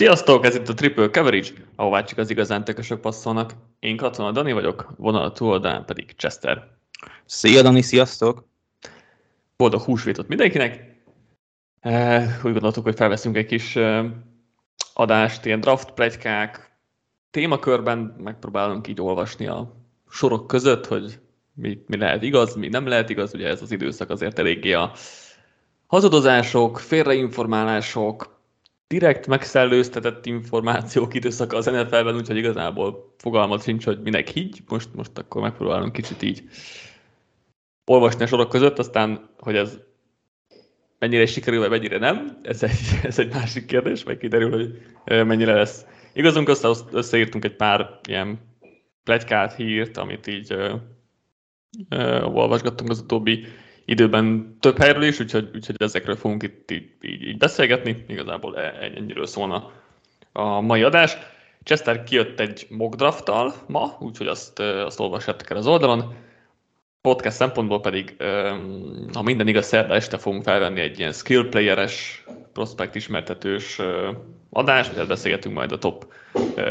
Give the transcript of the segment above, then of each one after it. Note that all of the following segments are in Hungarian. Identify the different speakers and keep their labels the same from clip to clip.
Speaker 1: Sziasztok, ez itt a Triple Coverage, ahová csak az igazán tökösök passzolnak. Én Katona Dani vagyok, vonal túloldalán pedig Chester.
Speaker 2: Szia Dani, sziasztok!
Speaker 1: Boldog húsvétot mindenkinek! Úgy gondoltuk, hogy felveszünk egy kis adást, ilyen draft plegykák témakörben, megpróbálunk így olvasni a sorok között, hogy mi, mi lehet igaz, mi nem lehet igaz, ugye ez az időszak azért eléggé a hazudozások, félreinformálások, direkt megszellőztetett információk időszaka az NFL-ben, úgyhogy igazából fogalmat sincs, hogy minek higgy. Most, most akkor megpróbálunk kicsit így olvasni a sorok között, aztán, hogy ez mennyire sikerül, vagy mennyire nem, ez egy, ez egy másik kérdés, meg kiderül, hogy mennyire lesz. Igazunk össze, összeírtunk egy pár ilyen plegykát, hírt, amit így uh, uh, olvasgattunk az utóbbi időben több helyről is, úgyhogy, úgyhogy ezekről fogunk itt így, így, beszélgetni. Igazából e, ennyiről szólna a mai adás. Chester kijött egy mock drafttal ma, úgyhogy azt, azt olvassátok el az oldalon. Podcast szempontból pedig, ha minden igaz, szerda este fogunk felvenni egy ilyen skill playeres, prospect ismertetős adást, tehát beszélgetünk majd a top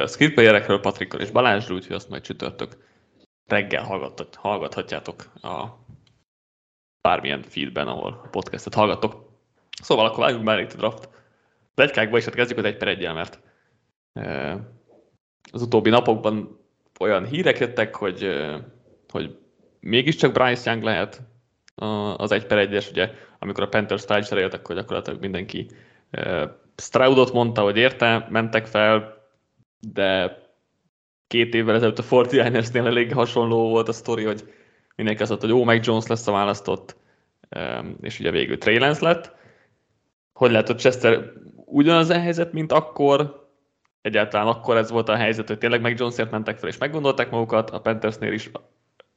Speaker 1: skill playerekről Patrikkal és Balázsról, úgyhogy azt majd csütörtök reggel hallgathatjátok a bármilyen feedben, ahol podcastet hallgatok. Szóval akkor vágjunk már itt a draft plegykákba, és hát kezdjük az egy per egyel, mert az utóbbi napokban olyan hírek jöttek, hogy, hogy mégiscsak Bryce Young lehet az egy per egyes, ugye, amikor a Panthers felcserélt, akkor gyakorlatilag mindenki Stroudot mondta, hogy érte, mentek fel, de két évvel ezelőtt a 49ersnél elég hasonló volt a sztori, hogy mindenki azt mondta, hogy ó, meg Jones lesz a választott, és ugye végül Trey Lance lett. Hogy lehet, hogy Chester ugyanaz a helyzet, mint akkor, egyáltalán akkor ez volt a helyzet, hogy tényleg meg Jonesért mentek fel, és meggondolták magukat, a Panthersnél is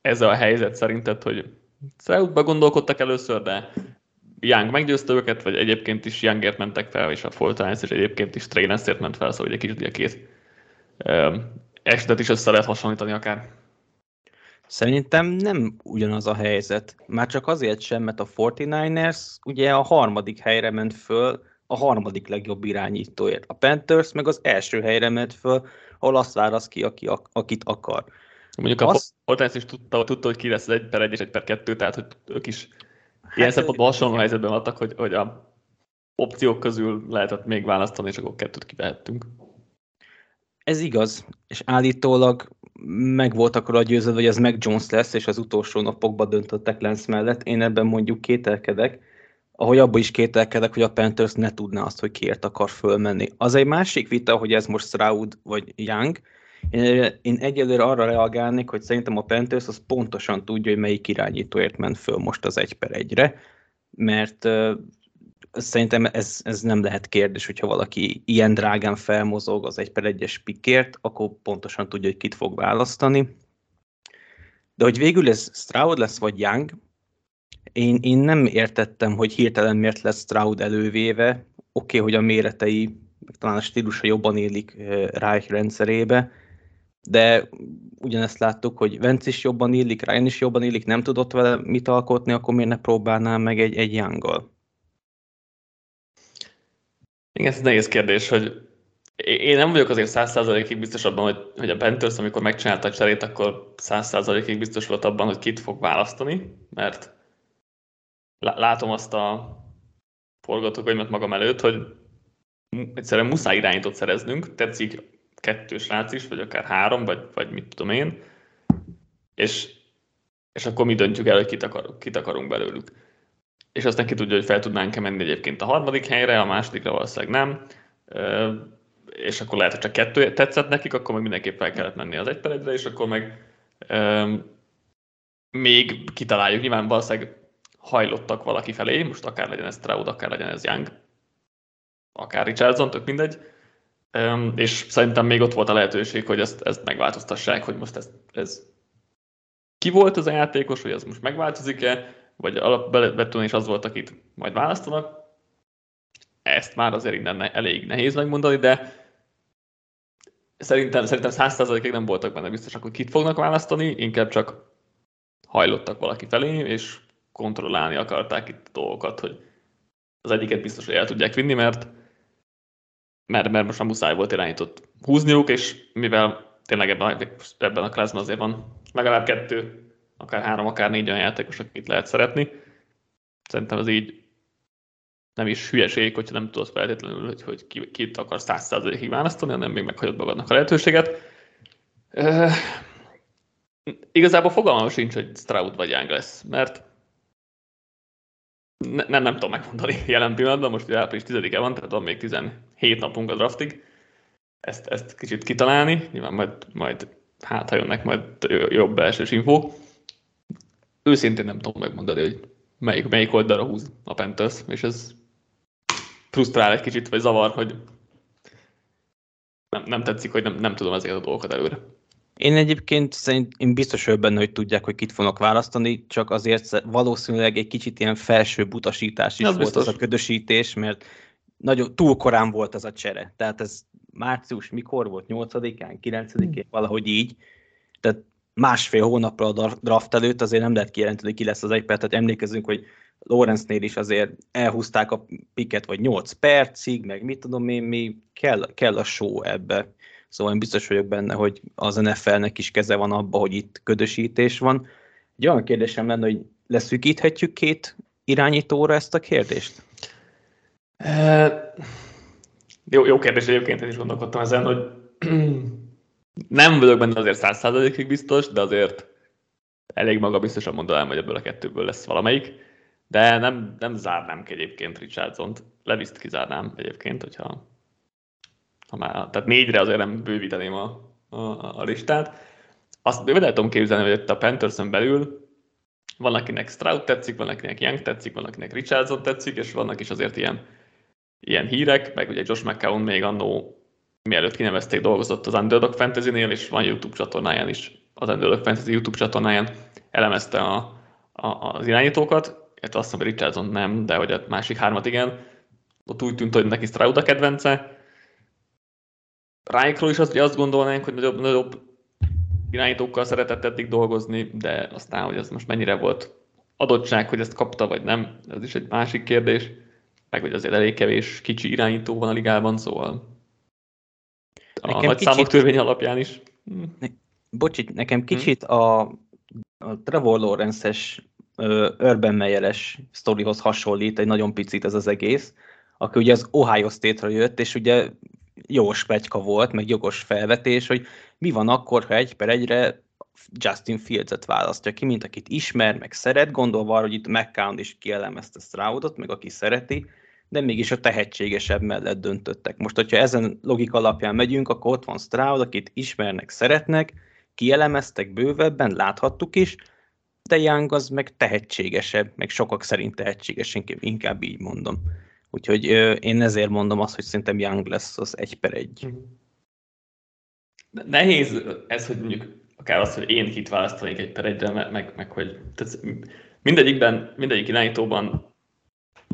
Speaker 1: ez a helyzet szerinted, hogy Stroudba gondolkodtak először, de Young meggyőzte őket, vagy egyébként is Youngért mentek fel, és a Fultines, és egyébként is Trey Lance-ért ment fel, szóval egy kicsit a két esetet is össze lehet hasonlítani akár.
Speaker 2: Szerintem nem ugyanaz a helyzet. Már csak azért sem, mert a 49ers ugye a harmadik helyre ment föl, a harmadik legjobb irányítóért. A Panthers meg az első helyre ment föl, ahol azt válasz ki, aki, akit akar.
Speaker 1: Mondjuk a azt... Fortnite is tudta, tudta, hogy ki lesz egy per egy és egy per kettő, tehát hogy ők is hát, ilyen szempontból hasonló helyzetben voltak, hogy, hogy a opciók közül lehetett még választani, és akkor kettőt kivehettünk.
Speaker 2: Ez igaz, és állítólag meg volt akkor a győződve, hogy ez meg Jones lesz, és az utolsó napokban döntöttek Lance mellett. Én ebben mondjuk kételkedek, ahogy abban is kételkedek, hogy a Panthers ne tudná azt, hogy kiért akar fölmenni. Az egy másik vita, hogy ez most Stroud vagy Young. Én, én egyelőre arra reagálnék, hogy szerintem a Panthers az pontosan tudja, hogy melyik irányítóért ment föl most az egy per egyre, mert szerintem ez, ez nem lehet kérdés, hogyha valaki ilyen drágán felmozog az egy per egyes pikért, akkor pontosan tudja, hogy kit fog választani. De hogy végül ez Stroud lesz, vagy Young, én, én nem értettem, hogy hirtelen miért lesz Stroud elővéve. Oké, okay, hogy a méretei, meg talán a stílusa jobban élik eh, Reich rendszerébe, de ugyanezt láttuk, hogy Vence is jobban illik, Ryan is jobban illik, nem tudott vele mit alkotni, akkor miért ne próbálnám meg egy, egy Young-gal?
Speaker 1: Igen, ez nehéz kérdés, hogy én nem vagyok azért száz százalékig biztos abban, hogy, hogy a Panthers, amikor megcsinálta a cserét, akkor száz százalékig biztos volt abban, hogy kit fog választani, mert látom azt a forgatókönyvet magam előtt, hogy egyszerűen muszáj irányítót szereznünk, tetszik kettős rác is, vagy akár három, vagy, vagy mit tudom én, és, és akkor mi döntjük el, hogy kit, akar, kit akarunk belőlük és aztán ki tudja, hogy fel tudnánk-e menni egyébként a harmadik helyre, a másodikra valószínűleg nem, és akkor lehet, hogy csak kettő tetszett nekik, akkor meg mindenképp fel kellett menni az egy per egyre, és akkor meg még kitaláljuk, nyilván valószínűleg hajlottak valaki felé, most akár legyen ez Stroud, akár legyen ez Young, akár Richardson, tök mindegy, és szerintem még ott volt a lehetőség, hogy ezt, ezt megváltoztassák, hogy most ez, ez ki volt az a játékos, hogy ez most megváltozik-e, vagy alapvetően is az volt, akit majd választanak. Ezt már azért innen elég nehéz megmondani, de szerintem, szerintem 100%-ig nem voltak benne biztosak, hogy kit fognak választani, inkább csak hajlottak valaki felé, és kontrollálni akarták itt a dolgokat, hogy az egyiket biztos, hogy el tudják vinni, mert mert, mert most már muszáj volt irányított húzniuk, és mivel tényleg ebben, ebben a klászban azért van legalább kettő, akár három, akár négy olyan játékos, akit lehet szeretni. Szerintem az így nem is hülyeség, hogyha nem tudod feltétlenül, hogy, hogy ki, kit akar száz százalékig választani, hanem még meghagyod magadnak a lehetőséget. Uh, igazából fogalmam sincs, hogy Stroud vagy Young lesz, mert ne, nem, nem tudom megmondani jelen pillanatban, most ugye április 10-e van, tehát van még 17 napunk a draftig. Ezt, ezt kicsit kitalálni, nyilván majd, majd hát ha jönnek majd jobb belsős info. Őszintén nem tudom megmondani, hogy melyik, melyik oldalra húz a Panthers, és ez frusztrál egy kicsit, vagy zavar, hogy nem, nem tetszik, hogy nem, nem tudom ezeket a dolgokat előre.
Speaker 2: Én egyébként szerint én biztos vagyok benne, hogy tudják, hogy kit fognak választani, csak azért valószínűleg egy kicsit ilyen felső utasítás is az volt biztos. az a ködösítés, mert nagyon túl korán volt ez a csere. Tehát ez március mikor volt? 8-án, 9-én, valahogy így. Tehát másfél hónapra a draft előtt azért nem lehet kijelenteni, hogy ki lesz az egy perc. Tehát emlékezünk, hogy Lawrence-nél is azért elhúzták a piket, vagy 8 percig, meg mit tudom én, mi kell, kell a show ebbe. Szóval én biztos vagyok benne, hogy az NFL-nek is keze van abba, hogy itt ködösítés van. Egy olyan kérdésem lenne, hogy leszűkíthetjük két irányítóra ezt a kérdést?
Speaker 1: E, jó, jó kérdés egyébként, én is gondolkodtam ezen, hogy nem vagyok benne azért száz biztos, de azért elég maga biztosan mondanám, hogy ebből a kettőből lesz valamelyik. De nem, nem zárnám ki egyébként Richardson-t. Leviszt kizárnám egyébként, hogyha ha már, tehát négyre azért nem bővíteném a, a, a listát. Azt el tudom képzelni, hogy itt a Pantherson belül van, akinek Stroud tetszik, van, akinek Young tetszik, van, akinek Richardson tetszik, és vannak is azért ilyen, ilyen hírek, meg ugye Josh McCown még annó mielőtt kinevezték, dolgozott az Underdog Fantasy-nél, és van YouTube csatornáján is, az Underdog Fantasy YouTube csatornáján elemezte a, a, az irányítókat, illetve azt hiszem, Richardson nem, de hogy a másik hármat igen. Ott úgy tűnt, hogy neki Stroud a kedvence, Ráikról is azt, azt gondolnánk, hogy nagyobb, nagyobb irányítókkal szeretett eddig dolgozni, de aztán, hogy ez most mennyire volt adottság, hogy ezt kapta, vagy nem, ez is egy másik kérdés. Meg hogy azért elég kevés kicsi irányító van a ligában, szóval a nekem nagy kicsit... számok törvény alapján is.
Speaker 2: Ne, bocsit, nekem kicsit hmm. a, a Trevor Lawrence-es Urban Meyer-es sztorihoz hasonlít egy nagyon picit ez az egész, aki ugye az Ohio State-ra jött, és ugye jogos plegyka volt, meg jogos felvetés, hogy mi van akkor, ha egy per egyre Justin Fields-et választja ki, mint akit ismer, meg szeret, gondolva arra, hogy itt McCown is kielemezte Stroudot, meg aki szereti, de mégis a tehetségesebb mellett döntöttek. Most, hogyha ezen logika alapján megyünk, akkor ott van Stroud, akit ismernek, szeretnek, kielemeztek bővebben, láthattuk is, de Young az meg tehetségesebb, meg sokak szerint tehetséges, inkább így mondom. Úgyhogy én ezért mondom azt, hogy szerintem Young lesz az egy per egy. Mhm.
Speaker 1: Nehéz ez, hogy mondjuk akár az, hogy én kit választanék egy per egyre, meg, meg, meg hogy tehát mindegyikben, mindegyik irányítóban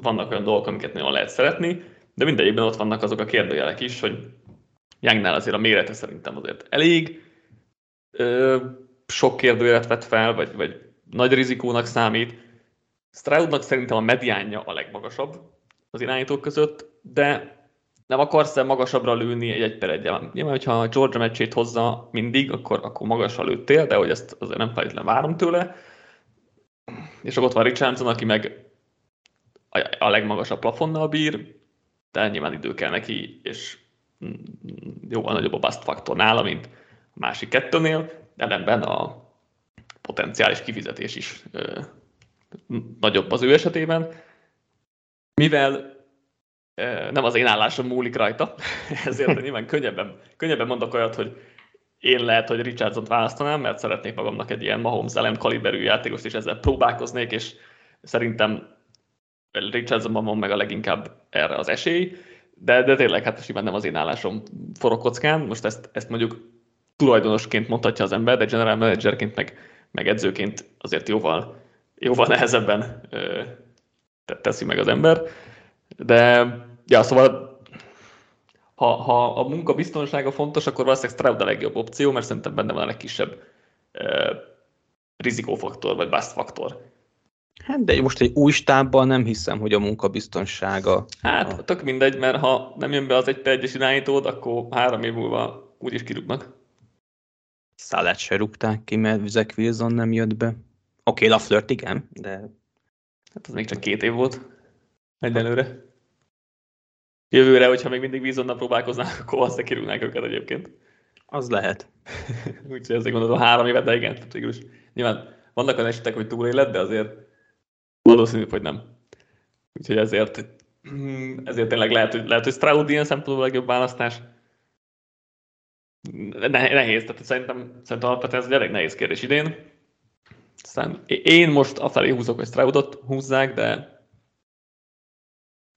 Speaker 1: vannak olyan dolgok, amiket nagyon lehet szeretni, de mindegyikben ott vannak azok a kérdőjelek is, hogy Youngnál azért a mérete szerintem azért elég, ö, sok kérdőjelet vett fel, vagy, vagy nagy rizikónak számít. Stroudnak szerintem a mediánja a legmagasabb, az irányítók között, de nem akarsz-e magasabbra lőni egy egy per egy Nyilván, hogyha a Georgia meccsét hozza mindig, akkor, akkor magasra lőttél, de hogy ezt azért nem feltétlenül várom tőle. És akkor ott van Richardson, aki meg a, legmagasabb plafonnal bír, de nyilván idő kell neki, és jóval nagyobb a bust faktor nála, mint a másik kettőnél, ellenben a potenciális kifizetés is ö, nagyobb az ő esetében. Mivel nem az én állásom múlik rajta, ezért nyilván könnyebben, könnyebben mondok olyat, hogy én lehet, hogy richardson választanám, mert szeretnék magamnak egy ilyen Mahomes elem kaliberű játékost, és ezzel próbálkoznék, és szerintem Richardsonban van meg a leginkább erre az esély, de, de tényleg hát simán nem az én állásom forog kockán. Most ezt, ezt mondjuk tulajdonosként mondhatja az ember, de general managerként meg, meg edzőként azért jóval, jóval nehezebben teszi meg az ember. De, ja, szóval ha, ha a munka biztonsága fontos, akkor valószínűleg Stroud a legjobb opció, mert szerintem benne van a legkisebb eh, rizikófaktor, vagy bust faktor.
Speaker 2: Hát de most egy új stábban nem hiszem, hogy a munkabiztonsága...
Speaker 1: Hát,
Speaker 2: a...
Speaker 1: tök mindegy, mert ha nem jön be az egy per egyes irányítód, akkor három év múlva úgyis kirúgnak.
Speaker 2: Szálát se rúgták ki, mert Zach Wilson nem jött be. Oké, okay, Laflört igen, de...
Speaker 1: Hát az még csak két év volt. Egyelőre. Jövőre, hogyha még mindig Wilsonnal próbálkoznák, akkor azt kirúgnák őket egyébként.
Speaker 2: Az lehet.
Speaker 1: Úgyhogy ezért gondolom három évet, de igen, végül is. Nyilván vannak olyan esetek, hogy túléled, de azért valószínű, hogy nem. Úgyhogy ezért, ezért tényleg lehet, hogy, lehet, hogy Stroud ilyen szempontból a legjobb választás. Nehéz, tehát szerintem, szerintem alapvetően ez egy elég nehéz kérdés idén. Aztán én most afelé húzok, hogy Stroudot húzzák, de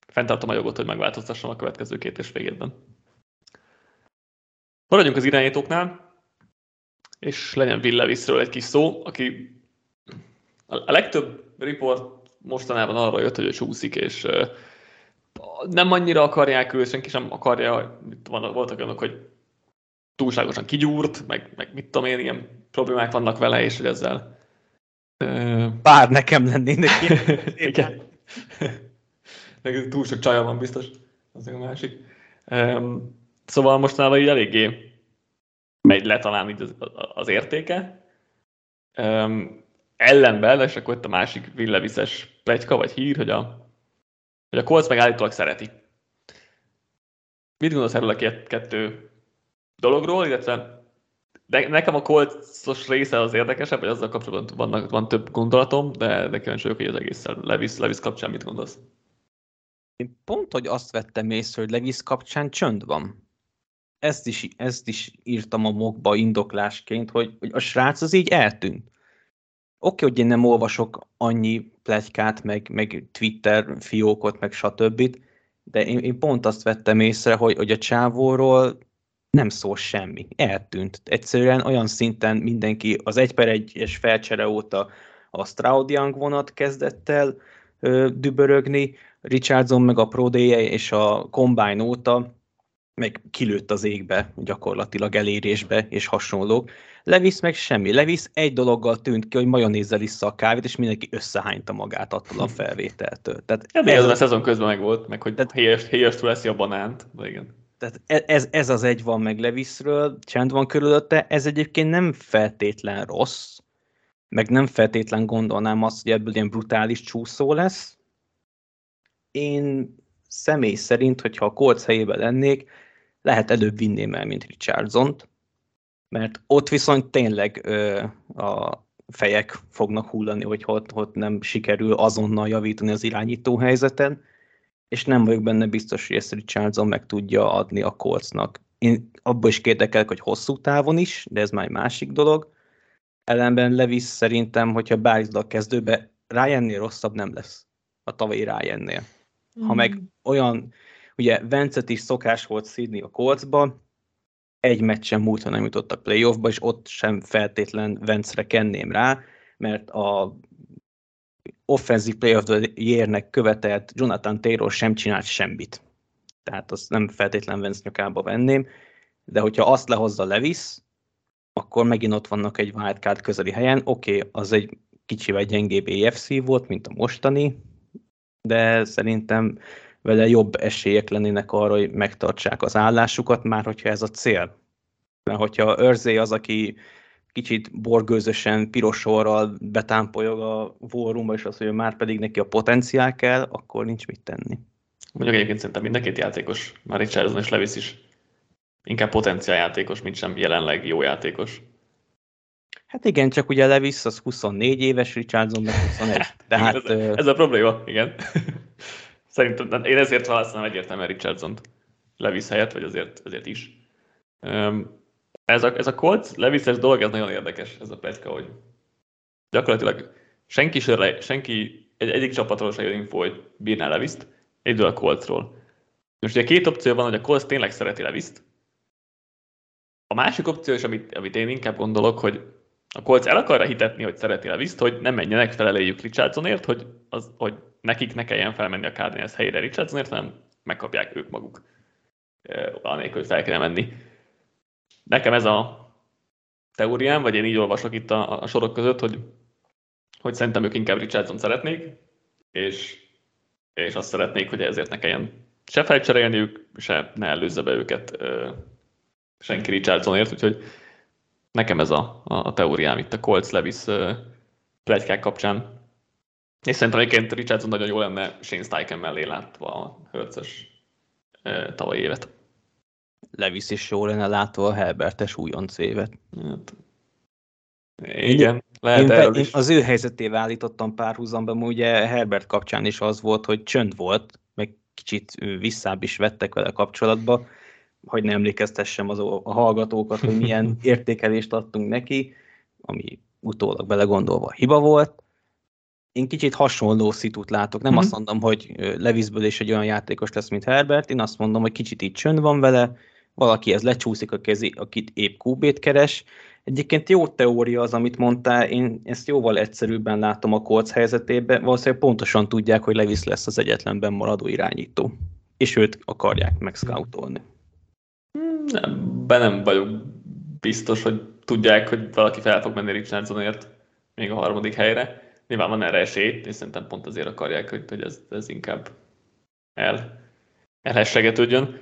Speaker 1: fenntartom a jogot, hogy megváltoztassam a következő két és végétben. Maradjunk az irányítóknál, és legyen Will Levisről egy kis szó, aki a legtöbb report mostanában arra jött, hogy ő csúszik, és nem annyira akarják őt, senki sem akarja, voltak olyanok, hogy túlságosan kigyúrt, meg, meg mit tudom én, ilyen problémák vannak vele, és hogy ezzel...
Speaker 2: Bár nekem lennének ilyen.
Speaker 1: Igen. Meg túl sok csaja van biztos, az a másik. Um, szóval mostanában így eléggé megy le talán így az, az értéke. Um, ellenben, és akkor itt a másik villeviszes plegyka vagy hír, hogy a, hogy a Colts megállítólag szereti. Mit gondolsz erről a két, kettő dologról, illetve de nekem a Colts-os része az érdekesebb, vagy azzal kapcsolatban van, van több gondolatom, de, de kíváncsi vagyok, hogy az egészen Levis, Levis kapcsán mit gondolsz?
Speaker 2: Én pont, hogy azt vettem észre, hogy Levis kapcsán csönd van. Ezt is, ezt is írtam a mokba indoklásként, hogy, hogy a srác az így eltűnt. Oké, hogy én nem olvasok annyi plegykát, meg, meg Twitter fiókot, meg stb., de én, én pont azt vettem észre, hogy, hogy a csávóról nem szól semmi. Eltűnt. Egyszerűen olyan szinten mindenki az egy per egyes felcsere óta a Stroud Young vonat kezdett el ö, dübörögni, Richardson meg a Pro és a Combine óta meg kilőtt az égbe, gyakorlatilag elérésbe és hasonlók. Levis meg semmi. Levis egy dologgal tűnt ki, hogy majonézzel issza a kávét, és mindenki összehányta magát attól a felvételtől.
Speaker 1: Tehát ja, ez, ez a szezon közben meg volt, meg hogy tehát, helyes, helyes leszi a banánt. De igen.
Speaker 2: Tehát e- ez, ez az egy van meg Levisről, csend van körülötte, ez egyébként nem feltétlen rossz, meg nem feltétlen gondolnám azt, hogy ebből ilyen brutális csúszó lesz. Én személy szerint, hogyha a Colts helyében lennék, lehet előbb vinném el, mint Richardson-t, mert ott viszont tényleg ö, a fejek fognak hullani, hogy ott, ott nem sikerül azonnal javítani az irányító helyzeten, és nem vagyok benne biztos, hogy ezt Richardson meg tudja adni a Coltsnak. Én abban is kérdekelek, hogy hosszú távon is, de ez már egy másik dolog. Ellenben Levis szerintem, hogyha beállítod a kezdőbe, Ryannél rosszabb nem lesz a tavalyi Ryannél. Mm. Ha meg olyan, ugye Vencet is szokás volt szídni a Coltsba, egy meccsen múlt, ha nem jutottak playoffba, és ott sem feltétlen Vencre kenném rá, mert a offensive play of the year követelt Jonathan Taylor sem csinált semmit. Tehát azt nem feltétlen Vence nyakába venném, de hogyha azt lehozza Levis, akkor megint ott vannak egy wildcard közeli helyen. Oké, okay, az egy kicsivel gyengébb AFC volt, mint a mostani, de szerintem vele jobb esélyek lennének arra, hogy megtartsák az állásukat, már hogyha ez a cél. Mert hogyha Örzé az, aki kicsit borgőzösen, piros sorral betámpolyog a vorumba, és az, hogy már pedig neki a potenciál kell, akkor nincs mit tenni.
Speaker 1: Mondjuk egyébként szerintem mind a két játékos, már Richardson és Levis is inkább potenciál játékos, mint sem jelenleg jó játékos.
Speaker 2: Hát igen, csak ugye Levis az 24 éves, Richardson meg 21. Tehát,
Speaker 1: ez, ö... ez a probléma, igen. Szerintem én ezért választanám egyértelműen Richardson-t Levis helyett, vagy azért, azért is. Ez a, ez a Colts Levis-es dolog, ez nagyon érdekes, ez a pletyka, hogy gyakorlatilag senki, se, senki egy, egyik csapatról se jön info, hogy bírná Leviszt, egyedül a Coltsról. Most ugye két opció van, hogy a Colts tényleg szereti Leviszt. A másik opció is, amit, amit én inkább gondolok, hogy a Colts el akarja hitetni, hogy szereti Leviszt, hogy nem menjenek feleléjük Richardsonért, hogy, az, hogy nekik ne kelljen felmenni a Cardinals helyére Richardsonért, hanem megkapják ők maguk. Anélkül, hogy fel kellene menni. Nekem ez a teóriám, vagy én így olvasok itt a, a sorok között, hogy, hogy szerintem ők inkább Richardson szeretnék, és, és azt szeretnék, hogy ezért ne kelljen se felcserélniük, se ne előzze be őket senki Richardsonért, úgyhogy nekem ez a, a teóriám itt a Colts Levis plegykák kapcsán. És szerintem egyébként Richardson nagyon jó lenne Shane Steichen mellé látva a hörcös tavalyi évet.
Speaker 2: Levis is jó lenne látva a Herbertes újonc évet. Hát,
Speaker 1: igen,
Speaker 2: lehet én, én az ő helyzetével állítottam párhuzamban, ugye Herbert kapcsán is az volt, hogy csönd volt, meg kicsit visszább is vettek vele kapcsolatba, hogy ne emlékeztessem az a hallgatókat, hogy milyen értékelést adtunk neki, ami utólag belegondolva hiba volt. Én kicsit hasonló szitut látok. Nem mm-hmm. azt mondom, hogy Levisből is egy olyan játékos lesz, mint Herbert, én azt mondom, hogy kicsit itt csönd van vele, valaki ez lecsúszik a kezi, akit épp QB-t keres. Egyébként jó teória az, amit mondtál, én ezt jóval egyszerűbben látom a Colts helyzetében, valószínűleg pontosan tudják, hogy Levis lesz az egyetlenben maradó irányító, és őt akarják megscoutolni.
Speaker 1: Nem, be nem vagyok biztos, hogy tudják, hogy valaki fel fog menni Richardsonért még a harmadik helyre. Nyilván van erre esély, és szerintem pont azért akarják, hogy, hogy ez, ez inkább el, elhessegetődjön.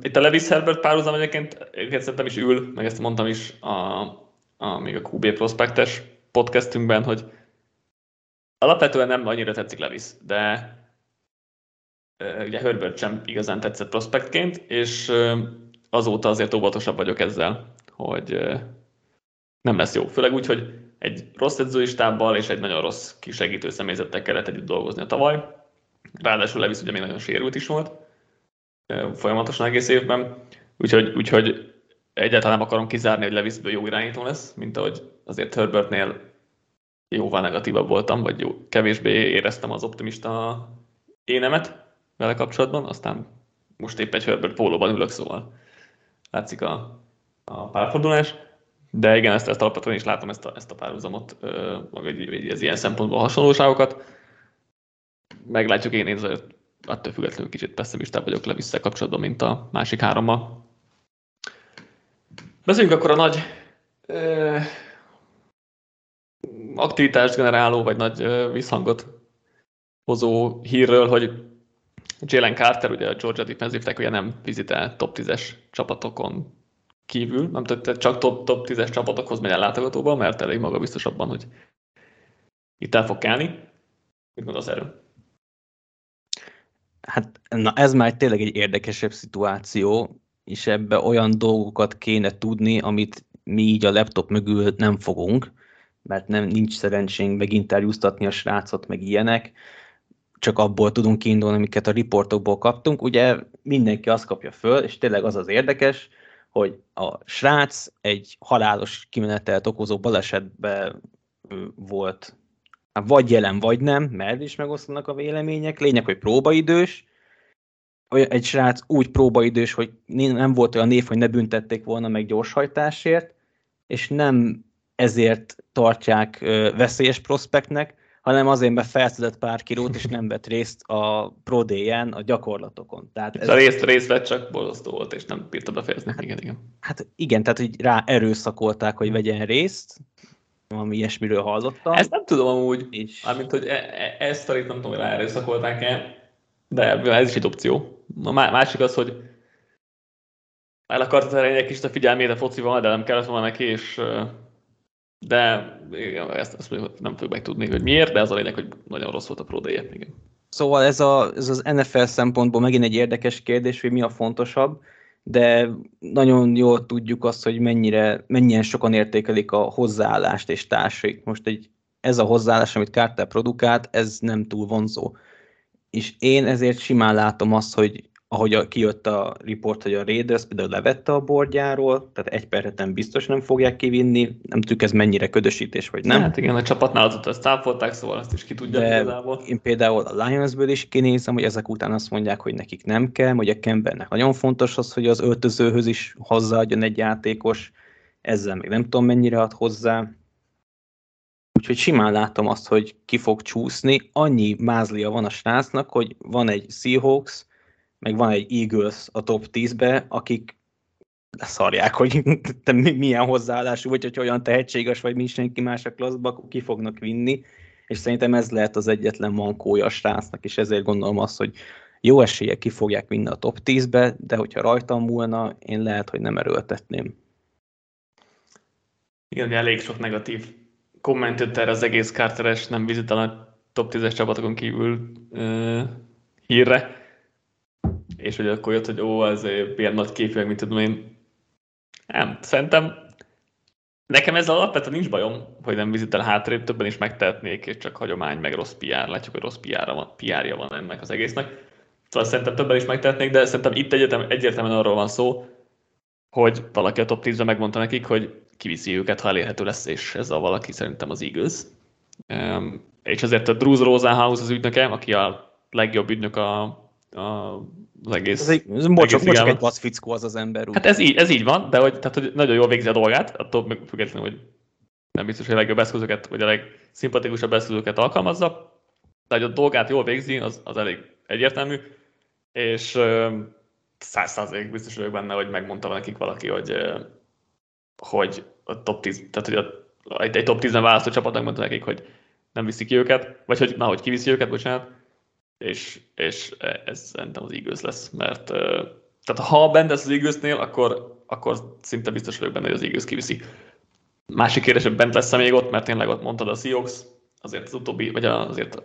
Speaker 1: Itt a Levis Herbert párhuzam egyébként, egyébként szerintem is ül, meg ezt mondtam is a, a, még a QB Prospectes podcastünkben, hogy alapvetően nem annyira tetszik Levis, de ugye Herbert sem igazán tetszett prospektként, és azóta azért óvatosabb vagyok ezzel, hogy nem lesz jó. Főleg úgy, hogy egy rossz edzőistábbal és egy nagyon rossz kisegítő személyzettel kellett együtt dolgozni a tavaly. Ráadásul Levis ugye még nagyon sérült is volt folyamatosan egész évben, úgyhogy, úgyhogy egyáltalán nem akarom kizárni, hogy Levisből jó irányító lesz, mint ahogy azért Herbertnél jóval negatívabb voltam, vagy jó, kevésbé éreztem az optimista énemet vele kapcsolatban, aztán most épp egy Herbert pólóban ülök, szóval látszik a, a párfordulás. De igen, ezt, ezt alapvetően is látom ezt a, ezt a párhuzamot, vagy az ilyen szempontból hasonlóságokat. Meglátjuk, én, én azért attól függetlenül kicsit pessimistább vagyok le vissza kapcsolatban, mint a másik hárommal. Beszéljünk akkor a nagy ö, aktivitást generáló, vagy nagy ö, visszhangot hozó hírről, hogy Jalen Carter, ugye a Georgia Defensive Tackle nem vizitel top 10-es csapatokon kívül, nem tudta, csak top, top 10-es csapatokhoz megy el látogatóba, mert elég maga biztos abban, hogy itt el fog kelni. Mit gondolsz erről?
Speaker 2: Hát na ez már tényleg egy érdekesebb szituáció, és ebbe olyan dolgokat kéne tudni, amit mi így a laptop mögül nem fogunk, mert nem nincs szerencsénk meginterjúztatni a srácot, meg ilyenek csak abból tudunk kiindulni, amiket a riportokból kaptunk. Ugye mindenki azt kapja föl, és tényleg az az érdekes, hogy a srác egy halálos kimenetelt okozó balesetben volt hát vagy jelen, vagy nem, mert is megosztanak a vélemények. Lényeg, hogy próbaidős, egy srác úgy próbaidős, hogy nem volt olyan név, hogy ne büntették volna meg gyorshajtásért, és nem ezért tartják veszélyes prospektnek, hanem azért, mert felszedett pár kilót, és nem vett részt a Pro a gyakorlatokon.
Speaker 1: Tehát ez... A részt, részt vett, csak borzasztó volt, és nem bírta befejezni. Hát, igen, igen.
Speaker 2: Hát igen, tehát hogy rá erőszakolták, hogy vegyen részt, valami ilyesmiről hallottam.
Speaker 1: Ezt nem tudom amúgy, és... mármint, hogy e, e, ezt a nem tudom, hogy rá erőszakolták-e, de ez is egy opció. A másik az, hogy el akarta terelni egy kicsit a figyelmét a focival, de nem kellett volna neki, és de igen, ezt, ezt nem fogjuk megtudni, hogy miért, de ez a lényeg, hogy nagyon rossz volt a Pro Day-e. Igen.
Speaker 2: Szóval ez, a, ez az NFL szempontból megint egy érdekes kérdés, hogy mi a fontosabb, de nagyon jól tudjuk azt, hogy mennyire, mennyien sokan értékelik a hozzáállást és társaik. Most egy, ez a hozzáállás, amit Carter produkált, ez nem túl vonzó. És én ezért simán látom azt, hogy ahogy a, kijött a report, hogy a Raiders például levette a bordjáról, tehát egy perceten biztos nem fogják kivinni, nem tudjuk ez mennyire ködösítés, vagy nem.
Speaker 1: Hát igen, a csapatnál azóta ezt táfolták, szóval azt is ki tudja
Speaker 2: igazából. Én például a Lionsből is kinézem, hogy ezek után azt mondják, hogy nekik nem kell, hogy a Kembernek nagyon fontos az, hogy az öltözőhöz is hozzáadjon egy játékos, ezzel még nem tudom mennyire ad hozzá. Úgyhogy simán látom azt, hogy ki fog csúszni. Annyi mázlia van a srácnak, hogy van egy Seahawks, meg van egy Eagles a top 10-be, akik leszarják, hogy te milyen hozzáállású vagy, hogy olyan tehetséges vagy, mint senki más a klaszba, akkor ki fognak vinni, és szerintem ez lehet az egyetlen mankója a srácnak, és ezért gondolom azt, hogy jó esélye ki fogják vinni a top 10-be, de hogyha rajtam múlna, én lehet, hogy nem erőltetném.
Speaker 1: Igen, elég sok negatív komment jött erre az egész Carteres nem vizitel a top 10-es csapatokon kívül uh, hírre, és hogy akkor jött, hogy ó, ez ilyen nagy képű, mint tudom én. Nem, szerintem nekem ez alapvetően nincs bajom, hogy nem vizitel hátrébb, többen is megtehetnék, és csak hagyomány, meg rossz PR. Látjuk, hogy rossz PR-ja van, PR van ennek az egésznek. Szóval szerintem többen is megtehetnék, de szerintem itt egyetem, egyértelműen arról van szó, hogy valaki a top 10-ben megmondta nekik, hogy kiviszi őket, ha elérhető lesz, és ez a valaki szerintem az Eagles. Um, és ezért a Drews Rosenhaus az ügynöke, aki a legjobb ügynök a, a az egész. Ez
Speaker 2: egy, ez mocsok, egész mocsok egy baszfickó az az ember.
Speaker 1: Úgy. Hát ez így, ez így van, de hogy, tehát, hogy nagyon jól végzi a dolgát, attól még függetlenül, hogy nem biztos, hogy a legjobb eszközöket, vagy a legszimpatikusabb eszközöket alkalmazza, de hogy a dolgát jól végzi, az, az elég egyértelmű, és száz százalék biztos vagyok benne, hogy megmondta nekik valaki, hogy, hogy a top 10, tehát hogy a, egy, egy top 10-en választó csapatnak mondta nekik, hogy nem viszi ki őket, vagy hogy na, hogy kiviszi őket, bocsánat, és, és ez szerintem az igaz lesz, mert tehát ha bent lesz az igaznél, akkor, akkor szinte biztos vagyok benne, hogy az igaz kiviszi. Másik kérdés, hogy bent lesz még ott, mert tényleg ott mondtad a Seahawks, azért az utóbbi, vagy azért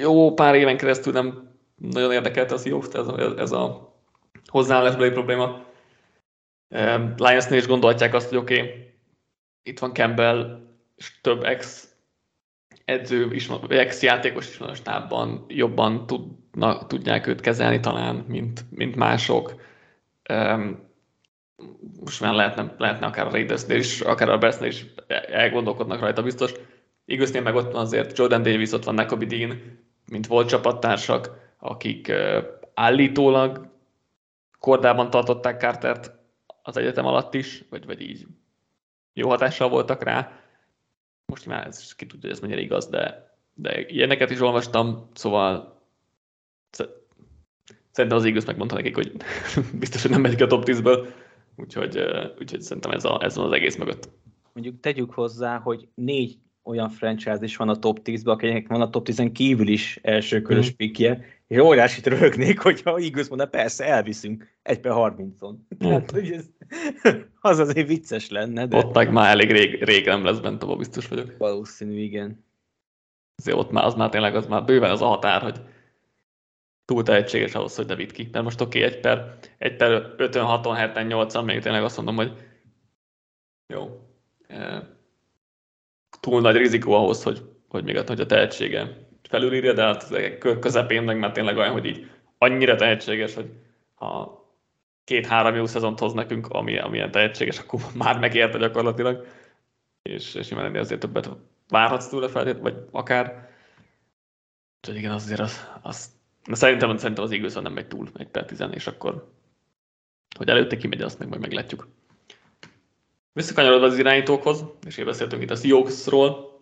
Speaker 1: jó pár éven keresztül nem nagyon érdekelte a Seahawks, ez a, ez a hozzáállásbeli probléma. Lionsnél is gondolhatják azt, hogy oké, okay, itt van Campbell, és több ex edző is, ex-játékos is van a stábban, jobban tudna, tudják őt kezelni talán, mint, mint mások. Um, most már lehetne, lehetne akár a Raidersnél is, akár a Bearsnél is elgondolkodnak rajta biztos. Igaznél meg ott van azért Jordan Davis, ott van Nakobe Dean, mint volt csapattársak, akik uh, állítólag kordában tartották Cartert az egyetem alatt is, vagy, vagy így jó hatással voltak rá most már ez ki tudja, hogy ez mennyire igaz, de, de ilyeneket is olvastam, szóval szerintem az igaz megmondta nekik, hogy biztos, hogy nem megy a top 10-ből, úgyhogy, úgyhogy szerintem ez, a, ez van az egész mögött.
Speaker 2: Mondjuk tegyük hozzá, hogy négy olyan franchise is van a top 10-ben, akinek van a top 10-en kívül is első körös mm. pikje, és óriásit röhögnék, hogyha Eagles mondja, persze, elviszünk egy per 30-on. Hát, hogy ez, az azért vicces lenne.
Speaker 1: De... Ott meg már elég rég, rég nem lesz bent, abban biztos vagyok.
Speaker 2: Valószínű, igen.
Speaker 1: Azért ott már, az már tényleg az már bőven az a határ, hogy túl tehetséges ahhoz, hogy ne vitt ki. Mert most oké, okay, egy per, egy per 5 6 7 8 még tényleg azt mondom, hogy jó. E, túl nagy rizikó ahhoz, hogy, hogy még hogy a tehetsége felülírja, de hát közepén meg már tényleg olyan, hogy így annyira tehetséges, hogy ha két-három jó szezont hoz nekünk, ami, amilyen tehetséges, akkor már megérte gyakorlatilag, és, és nyilván azért többet várhatsz tőle feltét, vagy akár. Úgyhogy igen, azért az, az szerintem, szerintem az Eagles nem megy túl egy per 10 és akkor hogy előtte kimegy, azt meg majd meglátjuk. Visszakanyarodva az irányítókhoz, és én beszéltünk itt a Seahawksról,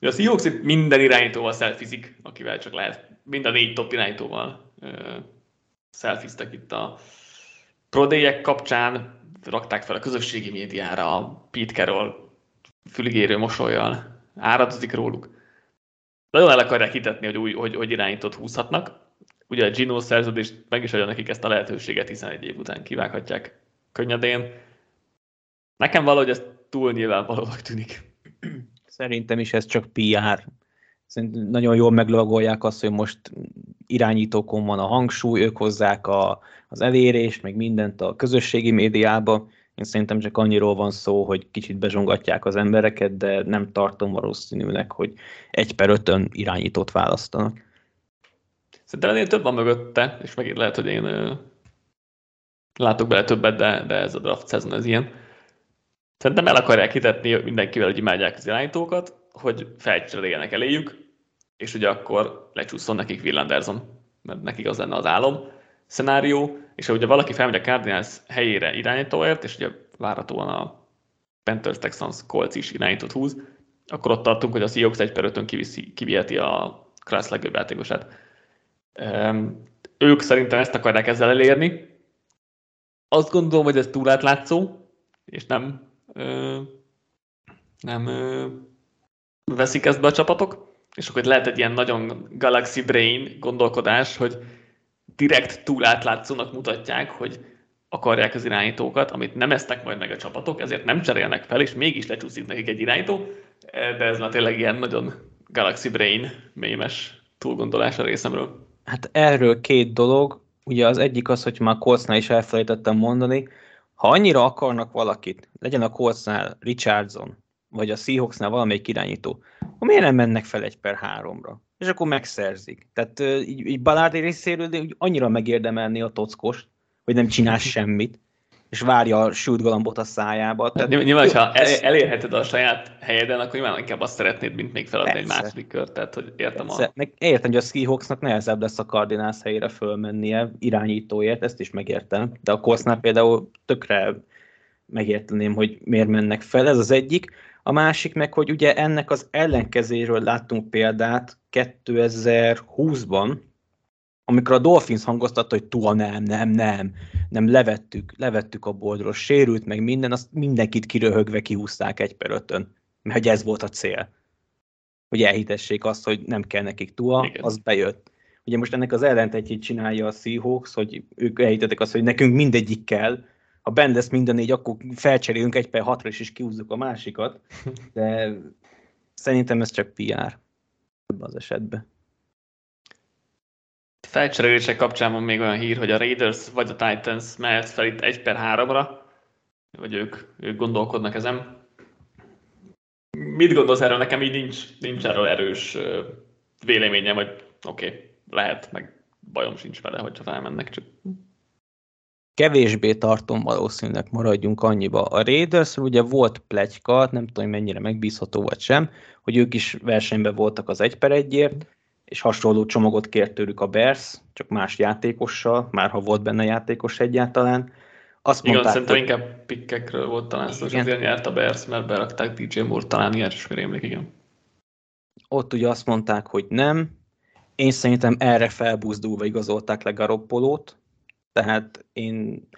Speaker 1: a Seahawks itt minden irányítóval szelfizik, akivel csak lehet. Mind a négy top irányítóval szelfiztek itt a prodéjek kapcsán, rakták fel a közösségi médiára, a Pete Carroll füligérő mosolyjal, áradozik róluk. Nagyon el akarják hitetni, hogy, új, hogy, hogy irányítót húzhatnak. Ugye a Gino szerződést meg is adja nekik ezt a lehetőséget, hiszen egy év után kivághatják könnyedén. Nekem valahogy ez túl nyilvánvalóak tűnik.
Speaker 2: Szerintem is ez csak PR. Szerintem nagyon jól meglagolják azt, hogy most irányítókon van a hangsúly, ők hozzák a, az elérést, meg mindent a közösségi médiába. Én szerintem csak annyiról van szó, hogy kicsit bezsongatják az embereket, de nem tartom valószínűleg, hogy egy per ötön irányítót választanak.
Speaker 1: Szerintem ennél több van mögötte, és megint lehet, hogy én látok bele többet, de, de ez a draft szezon ez ilyen Szerintem el akarják hitetni mindenkivel, hogy imádják az irányítókat, hogy felcseréljenek eléjük, és ugye akkor lecsúszson nekik Will Anderson, mert nekik az lenne az álom szenárió, és ha ugye valaki felmegy a Cardinals helyére irányítóért, és ugye várhatóan a Panthers, Texans, Colts is irányítót húz, akkor ott tartunk, hogy a Seahawks egy per 5 kiviszi, kiviheti a Class legjobb játékosát. ők szerintem ezt akarják ezzel elérni, azt gondolom, hogy ez túlátlátszó, és nem, ö, nem ö, veszik ezt be a csapatok, és akkor lehet egy ilyen nagyon Galaxy Brain gondolkodás, hogy direkt túlátlátszónak mutatják, hogy akarják az irányítókat, amit nem esznek majd meg a csapatok, ezért nem cserélnek fel, és mégis lecsúszik nekik egy irányító, de ez már tényleg ilyen nagyon Galaxy Brain mémes túlgondolás a részemről.
Speaker 2: Hát erről két dolog. Ugye az egyik az, hogy már Coltsnál is elfelejtettem mondani, ha annyira akarnak valakit, legyen a Coltsnál Richardson, vagy a Seahawksnál valamelyik irányító, akkor miért nem mennek fel egy per háromra? És akkor megszerzik. Tehát így, így Balárdi részéről annyira megérdemelni a tockost, hogy nem csinál semmit, és várja a shoot galambot a szájába.
Speaker 1: Tehát, nyilván, ha el, elérheted a saját helyeden, akkor nyilván inkább azt szeretnéd, mint még feladni Persze. egy második kört, tehát hogy értem
Speaker 2: Persze. a... Értem, hogy a Seahawksnak nehezebb lesz a Cardinals helyére fölmennie irányítóért, ezt is megértem, de a Coltsnál például tökre megérteném, hogy miért mennek fel, ez az egyik. A másik meg, hogy ugye ennek az ellenkezéről láttunk példát 2020-ban, amikor a Dolphins hangoztatta, hogy Tua nem, nem, nem, nem, levettük, levettük a boldról, sérült meg minden, azt mindenkit kiröhögve kihúzták egy per ötön, mert hogy ez volt a cél. Hogy elhitessék azt, hogy nem kell nekik Igen. az bejött. Ugye most ennek az ellentetjét csinálja a Seahawks, hogy ők elhitettek azt, hogy nekünk mindegyik kell, ha bent lesz minden négy, akkor felcserélünk egy per hatra, és is kihúzzuk a másikat, de szerintem ez csak PR az esetben
Speaker 1: felcserélések kapcsán van még olyan hír, hogy a Raiders vagy a Titans mehet fel itt 1 per 3-ra, vagy ők, ők gondolkodnak ezen. Mit gondolsz erről? Nekem így nincs, nincs erről erős véleményem, hogy oké, okay, lehet, meg bajom sincs vele, hogyha felmennek, csak
Speaker 2: kevésbé tartom valószínűleg maradjunk annyiba. A Raiders ugye volt plegyka, nem tudom, mennyire megbízható vagy sem, hogy ők is versenyben voltak az egy per egyért, és hasonló csomagot kért tőlük a Bears, csak más játékossal, már ha volt benne játékos egyáltalán.
Speaker 1: Azt Igen, mondták, szerintem hogy... inkább pikkekről volt talán szó, és azért nyert a Bears, mert berakták DJ Moore, talán ilyet is rémlik, igen.
Speaker 2: Ott ugye azt mondták, hogy nem. Én szerintem erre felbuzdulva igazolták le Garoppolót, tehát én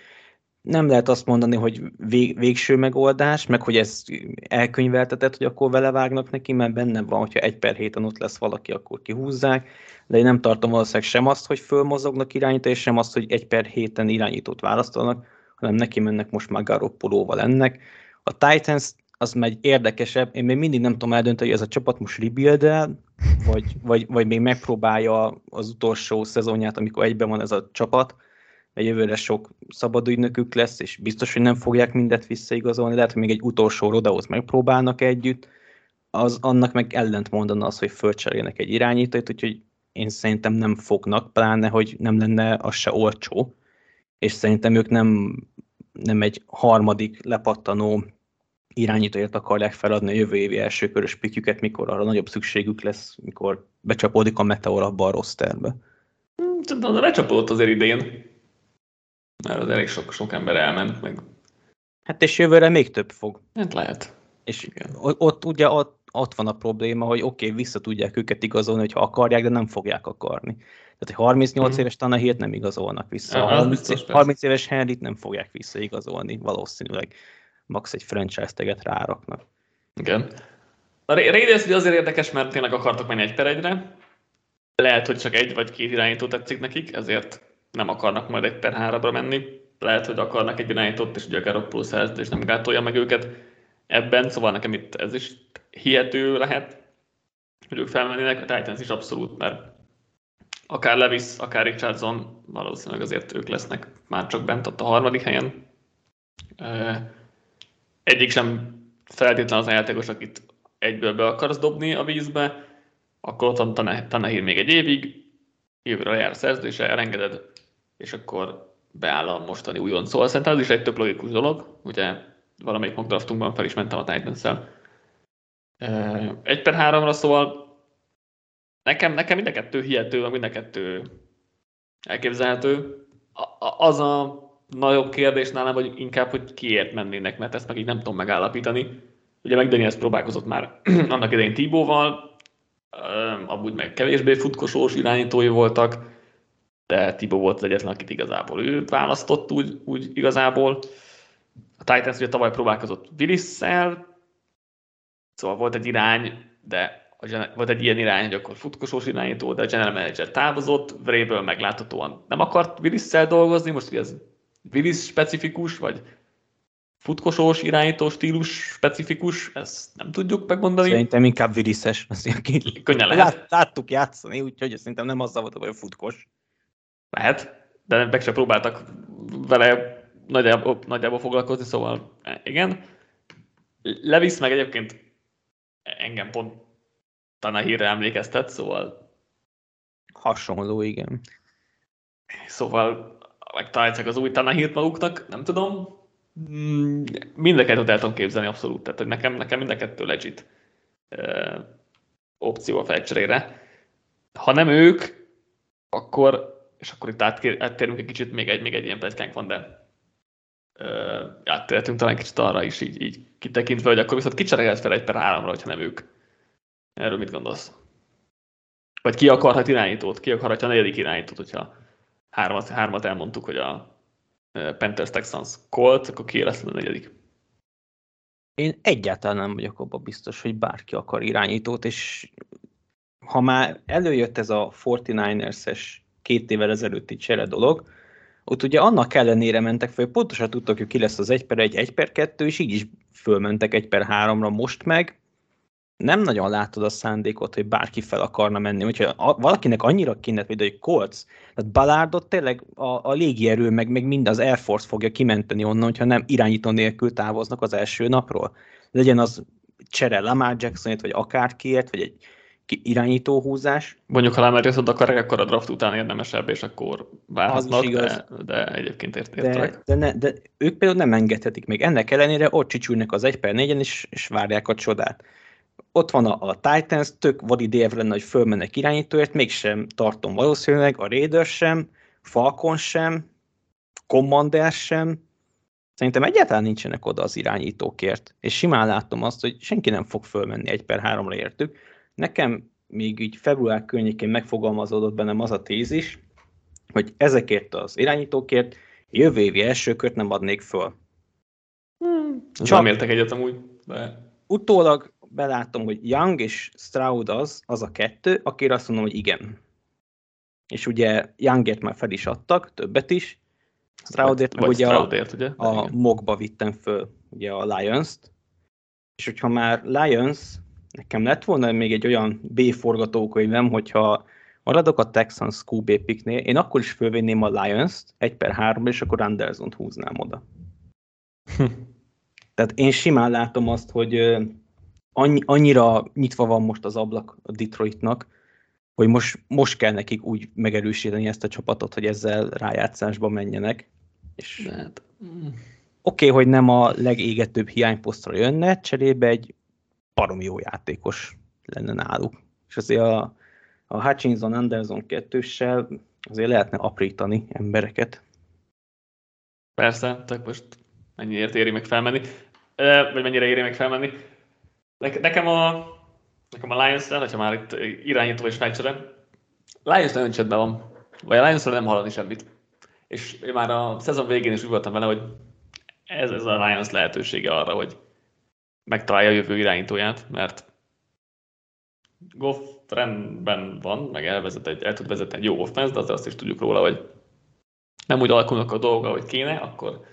Speaker 2: nem lehet azt mondani, hogy vég, végső megoldás, meg hogy ez elkönyveltetett, hogy akkor vele vágnak neki, mert benne van, hogyha egy per héten ott lesz valaki, akkor kihúzzák, de én nem tartom valószínűleg sem azt, hogy fölmozognak irányítani, és sem azt, hogy egy per héten irányítót választanak, hanem neki mennek most már Garoppolóval ennek. A Titans az megy érdekesebb, én még mindig nem tudom eldönteni, hogy ez a csapat most rebuild vagy, vagy, vagy még megpróbálja az utolsó szezonját, amikor egyben van ez a csapat, mert jövőre sok szabad ügynökük lesz, és biztos, hogy nem fogják mindet visszaigazolni, lehet, hogy még egy utolsó rodahoz megpróbálnak együtt, az annak meg ellent mondana az, hogy fölcserélnek egy irányítót, úgyhogy én szerintem nem fognak, pláne, hogy nem lenne az se olcsó, és szerintem ők nem, nem egy harmadik lepattanó irányítóért akarják feladni a jövő évi első körös pikjüket, mikor arra nagyobb szükségük lesz, mikor becsapódik a meteor abba a rosterbe.
Speaker 1: Tudom, hmm, lecsapódott azért idén mert az elég sok, sok ember elment, meg...
Speaker 2: Hát és jövőre még több fog.
Speaker 1: Hát lehet.
Speaker 2: És Igen. ott ugye ott, ott van a probléma, hogy oké, okay, vissza tudják őket igazolni, hogyha akarják, de nem fogják akarni. Tehát egy 38 mm. éves Tanahírt nem igazolnak vissza. Ja, 30, biztos, 30 éves Henryt nem fogják visszaigazolni, valószínűleg. Max egy franchise teget ráraknak.
Speaker 1: Igen. A Raiders ugye azért érdekes, mert tényleg akartak menni egy per egyre. Lehet, hogy csak egy vagy két irányító tetszik nekik, ezért nem akarnak majd egy per hárabra menni. Lehet, hogy akarnak egy irányítót, és ugye a Garoppolo és nem gátolja meg őket ebben, szóval nekem itt ez is hihető lehet, hogy ők felmennének, a Titans is abszolút, mert akár Levis, akár Richardson, valószínűleg azért ők lesznek már csak bent ott a harmadik helyen. Egyik sem feltétlen az a játékos, akit egyből be akarsz dobni a vízbe, akkor ott van Tanahir még egy évig, jövőre jár a szerződése, elengeded, és akkor beáll a mostani újon. Szóval szerintem ez is egy több logikus dolog. Ugye valamelyik mock draftunkban fel is mentem a titans -szel. Egy per háromra, szóval nekem, nekem mind a kettő hihető, mind a kettő elképzelhető. Az a nagyobb kérdés nálam, hogy inkább, hogy kiért mennének, mert ezt meg így nem tudom megállapítani. Ugye meg Daniels próbálkozott már annak idején Tibóval, amúgy meg kevésbé futkosós irányítói voltak, de Tibo volt az egyetlen, akit igazából ő választott úgy, úgy igazából. A Titans ugye tavaly próbálkozott willis szóval volt egy irány, de a, volt egy ilyen irány, hogy akkor futkosós irányító, de a general manager távozott, Vrabel megláthatóan nem akart willis dolgozni, most ugye ez Willis specifikus, vagy futkosós irányító stílus specifikus, ezt nem tudjuk megmondani.
Speaker 2: Szerintem inkább Willis-es.
Speaker 1: Könnyen lehet. Lát,
Speaker 2: láttuk játszani, úgyhogy szerintem nem azzal volt, hogy futkos.
Speaker 1: Lehet, de meg sem próbáltak vele nagyjából, nagyjából foglalkozni, szóval igen. Levisz meg egyébként engem pont hírre emlékeztet, szóval
Speaker 2: hasonló, igen.
Speaker 1: Szóval megtalálják az új Tanahírt maguknak, nem tudom. Mind a kettőt el tudom képzelni abszolút, tehát hogy nekem, nekem mind a kettő legit uh, opció a felcserére. Ha nem ők, akkor, és akkor itt áttérünk egy kicsit, még egy, még egy ilyen pletykánk van, de uh, áttérhetünk talán kicsit arra is, így, így kitekintve, hogy akkor viszont kicserélhet fel egy per háromra, hogyha nem ők. Erről mit gondolsz? Vagy ki akarhat irányítót, ki akarhatja a negyedik irányítót, hogyha hármat, hármat elmondtuk, hogy a Panthers Texans Colt, akkor ki lesz a negyedik?
Speaker 2: Én egyáltalán nem vagyok abban biztos, hogy bárki akar irányítót, és ha már előjött ez a 49ers-es két évvel ezelőtti csere dolog, ott ugye annak ellenére mentek hogy pontosan tudtak, hogy ki lesz az 1 per 1, 1 per 2, és így is fölmentek 1 per 3-ra most meg, nem nagyon látod a szándékot, hogy bárki fel akarna menni. Úgyhogy a, valakinek annyira kéne, hogy egy Colts, tehát Balárdot tényleg a, a légierő, meg, meg mind az Air Force fogja kimenteni onnan, hogyha nem irányító nélkül távoznak az első napról. Legyen az csere Lamar Jacksonért, vagy akárkiért, vagy egy irányító húzás.
Speaker 1: Mondjuk, ha Jackson akarják, akkor a draft után érdemesebb, és akkor válhatnak, de, de egyébként ért,
Speaker 2: de, de, ne, de, ők például nem engedhetik még. Ennek ellenére ott csicsülnek az 1 per 4 és, és várják a csodát ott van a, a Titans, tök vadi dév lenne, hogy fölmennek irányítóért, mégsem tartom valószínűleg, a Raiders sem, Falcon sem, Commander sem, szerintem egyáltalán nincsenek oda az irányítókért, és simán látom azt, hogy senki nem fog fölmenni egy per háromra értük. Nekem még így február környékén megfogalmazódott bennem az a tézis, hogy ezekért az irányítókért jövő évi első kört nem adnék föl.
Speaker 1: Hmm, Csak nem értek egyet amúgy, de...
Speaker 2: Utólag belátom, hogy Young és Stroud az, az a kettő, akire azt mondom, hogy igen. És ugye Youngért már fel is adtak, többet is. Stroudért meg ugye,
Speaker 1: Stroudért, ugye?
Speaker 2: a, a mogba vittem föl ugye a Lions-t. És hogyha már Lions, nekem lett volna még egy olyan B forgatókönyvem, hogyha maradok a Texans QB picknél, én akkor is fölvinném a Lions-t, 1 per 3 és akkor Anderson-t húznám oda. Tehát én simán látom azt, hogy annyi, annyira nyitva van most az ablak a Detroitnak, hogy most, most kell nekik úgy megerősíteni ezt a csapatot, hogy ezzel rájátszásba menjenek. És hát, oké, okay, hogy nem a legégetőbb hiányposztra jönne, cserébe egy baromi jó játékos lenne náluk. És azért a, a Hutchinson Anderson kettőssel azért lehetne aprítani embereket.
Speaker 1: Persze, tehát most mennyiért éri meg felmenni, vagy mennyire éri meg felmenni. Nekem a, nekem a lions hogyha már itt irányító és fejcsere, Lions nagyon csöndben van. Vagy a lions nem hallani semmit. És én már a szezon végén is úgy voltam vele, hogy ez, ez a Lions lehetősége arra, hogy megtalálja a jövő irányítóját, mert Goff rendben van, meg elvezet egy, el tud vezetni egy jó offense, de azt is tudjuk róla, hogy nem úgy alakulnak a dolga, hogy kéne, akkor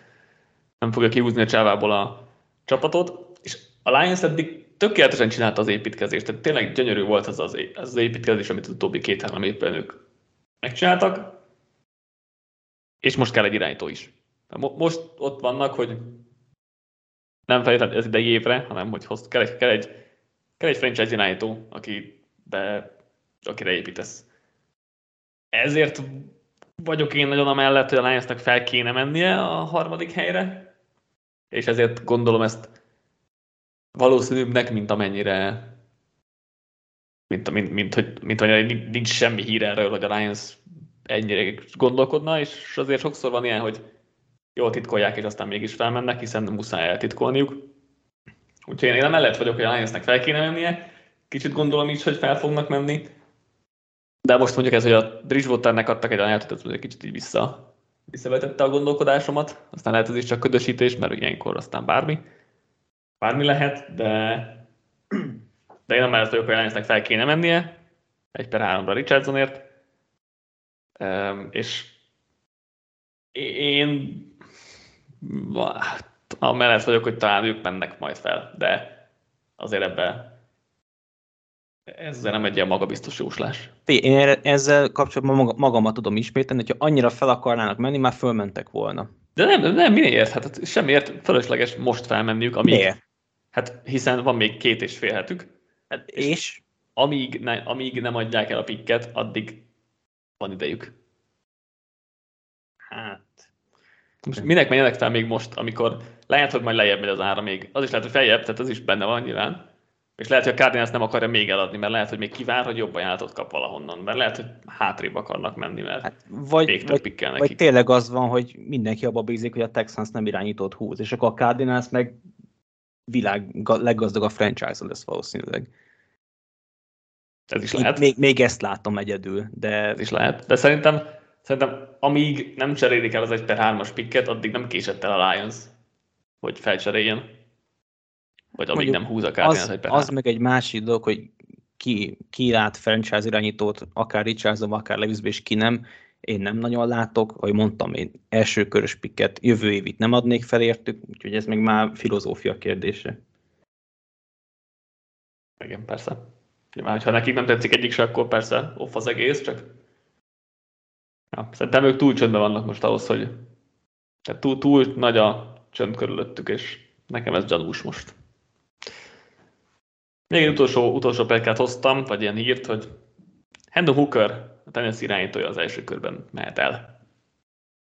Speaker 1: nem fogja kihúzni a csávából a csapatot, és a Lions eddig tökéletesen csinálta az építkezést, tehát tényleg gyönyörű volt az az, az építkezés, amit az utóbbi két-három évben ők megcsináltak, és most kell egy irányító is. Most ott vannak, hogy nem feltétlenül ez idei évre, hanem hogy hoz, kell, egy, kell, egy, kell egy franchise irányító, aki be, akire építesz. Ezért vagyok én nagyon amellett, hogy a Lionsnak fel kéne mennie a harmadik helyre, és ezért gondolom ezt valószínűbbnek, mint amennyire mint, mint, mint, hogy, mint hogy nincs semmi hír erről, hogy a Lions ennyire gondolkodna, és azért sokszor van ilyen, hogy jól titkolják, és aztán mégis felmennek, hiszen muszáj eltitkolniuk. Úgyhogy én nem mellett vagyok, hogy a Lionsnek fel kéne mennie, kicsit gondolom is, hogy fel fognak menni, De most mondjuk ez, hogy a Bridgewaternek adtak egy ajánlatot, ez egy kicsit így vissza, visszavetette a gondolkodásomat, aztán lehet ez is csak ködösítés, mert ilyenkor aztán bármi, bármi lehet, de, de én amellett vagyok, hogy a fel kéne mennie, egy per háromra Richardsonért, és én amellett vagyok, hogy talán ők mennek majd fel, de azért ebben ez nem egy ilyen magabiztos jóslás.
Speaker 2: Én ezzel kapcsolatban magamat tudom ismételni, hogyha annyira fel akarnának menni, már fölmentek volna.
Speaker 1: De nem, nem miért? Hát semmiért fölösleges most felmenniük, amíg... Miért? Hát hiszen van még két és fél hetük.
Speaker 2: Hát, és? és?
Speaker 1: Amíg, ne, amíg nem adják el a pikket, addig van idejük.
Speaker 2: Hát...
Speaker 1: Most minek menjenek fel még most, amikor lehet, hogy majd lejjebb megy az ára még. Az is lehet, hogy feljebb, tehát ez is benne van nyilván. És lehet, hogy a Cardinals nem akarja még eladni, mert lehet, hogy még kivár, hogy jobb ajánlatot kap valahonnan, mert lehet, hogy hátrébb akarnak menni, mert hát,
Speaker 2: vagy, vagy, vagy tényleg az van, hogy mindenki abba bízik, hogy a Texans nem irányított húz, és akkor a Cardinals meg világ leggazdagabb franchise lesz valószínűleg.
Speaker 1: Ez is lehet.
Speaker 2: Még, még ezt látom egyedül, de...
Speaker 1: Ez is lehet, de szerintem, szerintem amíg nem cserélik el az 1 per 3-as pikket, addig nem késett el a Lions, hogy felcseréljen. Vagy amíg Mondjuk nem húz a
Speaker 2: Cardinals az, az meg egy másik dolog, hogy ki, ki lát franchise irányítót, akár Richardson, akár Levisbe, és ki nem. Én nem nagyon látok, ahogy mondtam, én első körös pikket jövő évit nem adnék fel értük, úgyhogy ez még már filozófia kérdése.
Speaker 1: Igen, persze. Nyilván, ha nekik nem tetszik egyik se, akkor persze off az egész, csak ja, szerintem ők túl csöndben vannak most ahhoz, hogy tehát túl, túl nagy a csönd körülöttük, és nekem ez gyanús most. Még egy utolsó, utolsó pekát hoztam, vagy ilyen hírt, hogy Hendon Hooker, a Tennessee irányítója az első körben mehet el.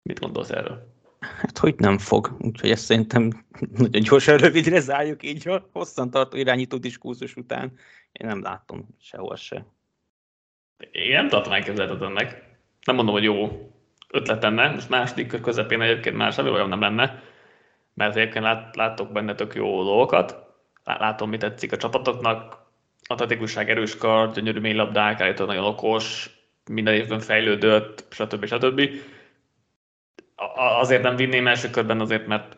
Speaker 1: Mit gondolsz erről?
Speaker 2: Hát, hogy nem fog. Úgyhogy ezt szerintem nagyon gyorsan rövidre zárjuk így a hosszantartó irányító diskurzus után. Én nem látom sehol se.
Speaker 1: Én nem tartom elképzelhetetlennek. Nem mondom, hogy jó ötlet lenne. Most második kör közepén egyébként már semmi olyan nem lenne, mert egyébként lát, látok benne tök jó dolgokat látom, mi tetszik a csapatoknak. Atletikusság, erős kar, gyönyörű mély labdák, állítólag nagyon okos, minden évben fejlődött, stb. stb. Azért nem vinném első körben, azért, mert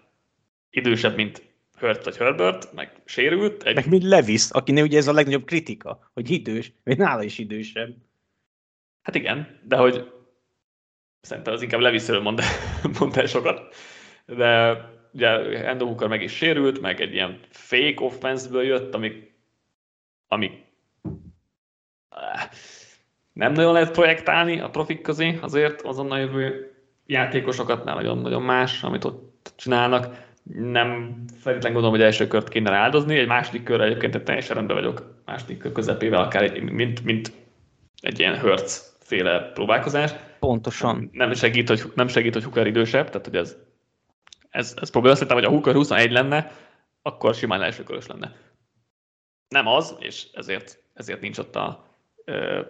Speaker 1: idősebb, mint Hurt vagy Herbert, meg sérült.
Speaker 2: Egy... Meg mint Levis, akinél ugye ez a legnagyobb kritika, hogy idős, még nála is idősebb.
Speaker 1: Hát igen, de hogy szerintem az inkább Levisről mond, mond el sokat, de ugye Endo Hooker meg is sérült, meg egy ilyen fake offense-ből jött, ami, ami nem nagyon lehet projektálni a profik közé, azért azonnal jövő játékosokat nem nagyon-nagyon más, amit ott csinálnak. Nem feltétlenül gondolom, hogy első kört kéne áldozni, egy második körre egyébként teljesen rendben vagyok, második kör közepével, akár egy, mint, mint egy ilyen Hertz féle próbálkozás.
Speaker 2: Pontosan.
Speaker 1: Nem segít, hogy, nem segít, hogy Hooker idősebb, tehát hogy ez ez, ez probléma. Szerintem, hogy a Hooker 21 lenne, akkor simán első körös lenne. Nem az, és ezért, ezért nincs ott a ö,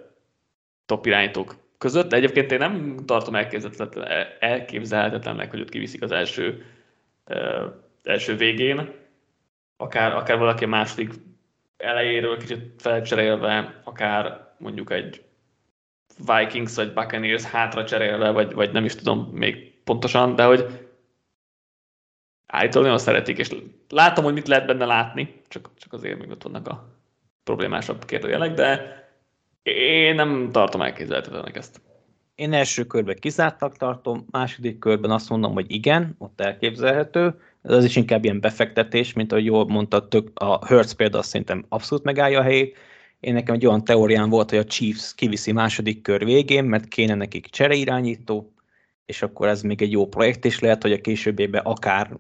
Speaker 1: top irányítók között, de egyébként én nem tartom elképzelhetetlennek, hogy ott kiviszik az első, ö, első végén, akár, akár valaki második elejéről kicsit felcserélve, akár mondjuk egy Vikings vagy Buccaneers hátra cserélve, vagy, vagy nem is tudom még pontosan, de hogy állítólag nagyon szeretik, és látom, hogy mit lehet benne látni, csak, csak azért még ott vannak a problémásabb kérdőjelek, de én nem tartom elképzelhetetlenek ezt.
Speaker 2: Én első körben kizártak tartom, második körben azt mondom, hogy igen, ott elképzelhető, ez az is inkább ilyen befektetés, mint ahogy jól mondta, tök, a Hertz például szerintem abszolút megállja a helyét. Én nekem egy olyan teóriám volt, hogy a Chiefs kiviszi második kör végén, mert kéne nekik csereirányító, és akkor ez még egy jó projekt, és lehet, hogy a későbbében akár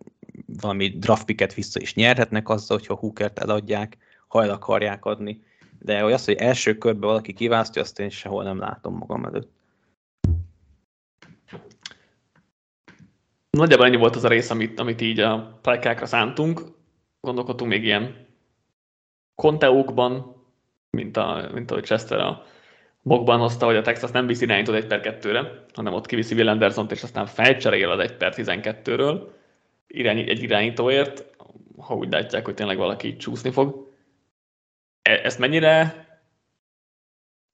Speaker 2: valami draftpiket vissza is nyerhetnek azzal, hogyha Hookert eladják, ha el akarják adni. De hogy az, hogy első körben valaki kiválasztja, azt én sehol nem látom magam előtt.
Speaker 1: Nagyjából ennyi volt az a rész, amit, amit így a plekákra szántunk. Gondolkodtunk még ilyen konteókban, mint, a, mint ahogy Chester a mokban hozta, hogy a Texas nem viszi irányítót 1 per 2-re, hanem ott kiviszi Will anderson és aztán felcserél az 1 per 12-ről irány, egy irányítóért, ha úgy látják, hogy tényleg valaki csúszni fog. E, ezt mennyire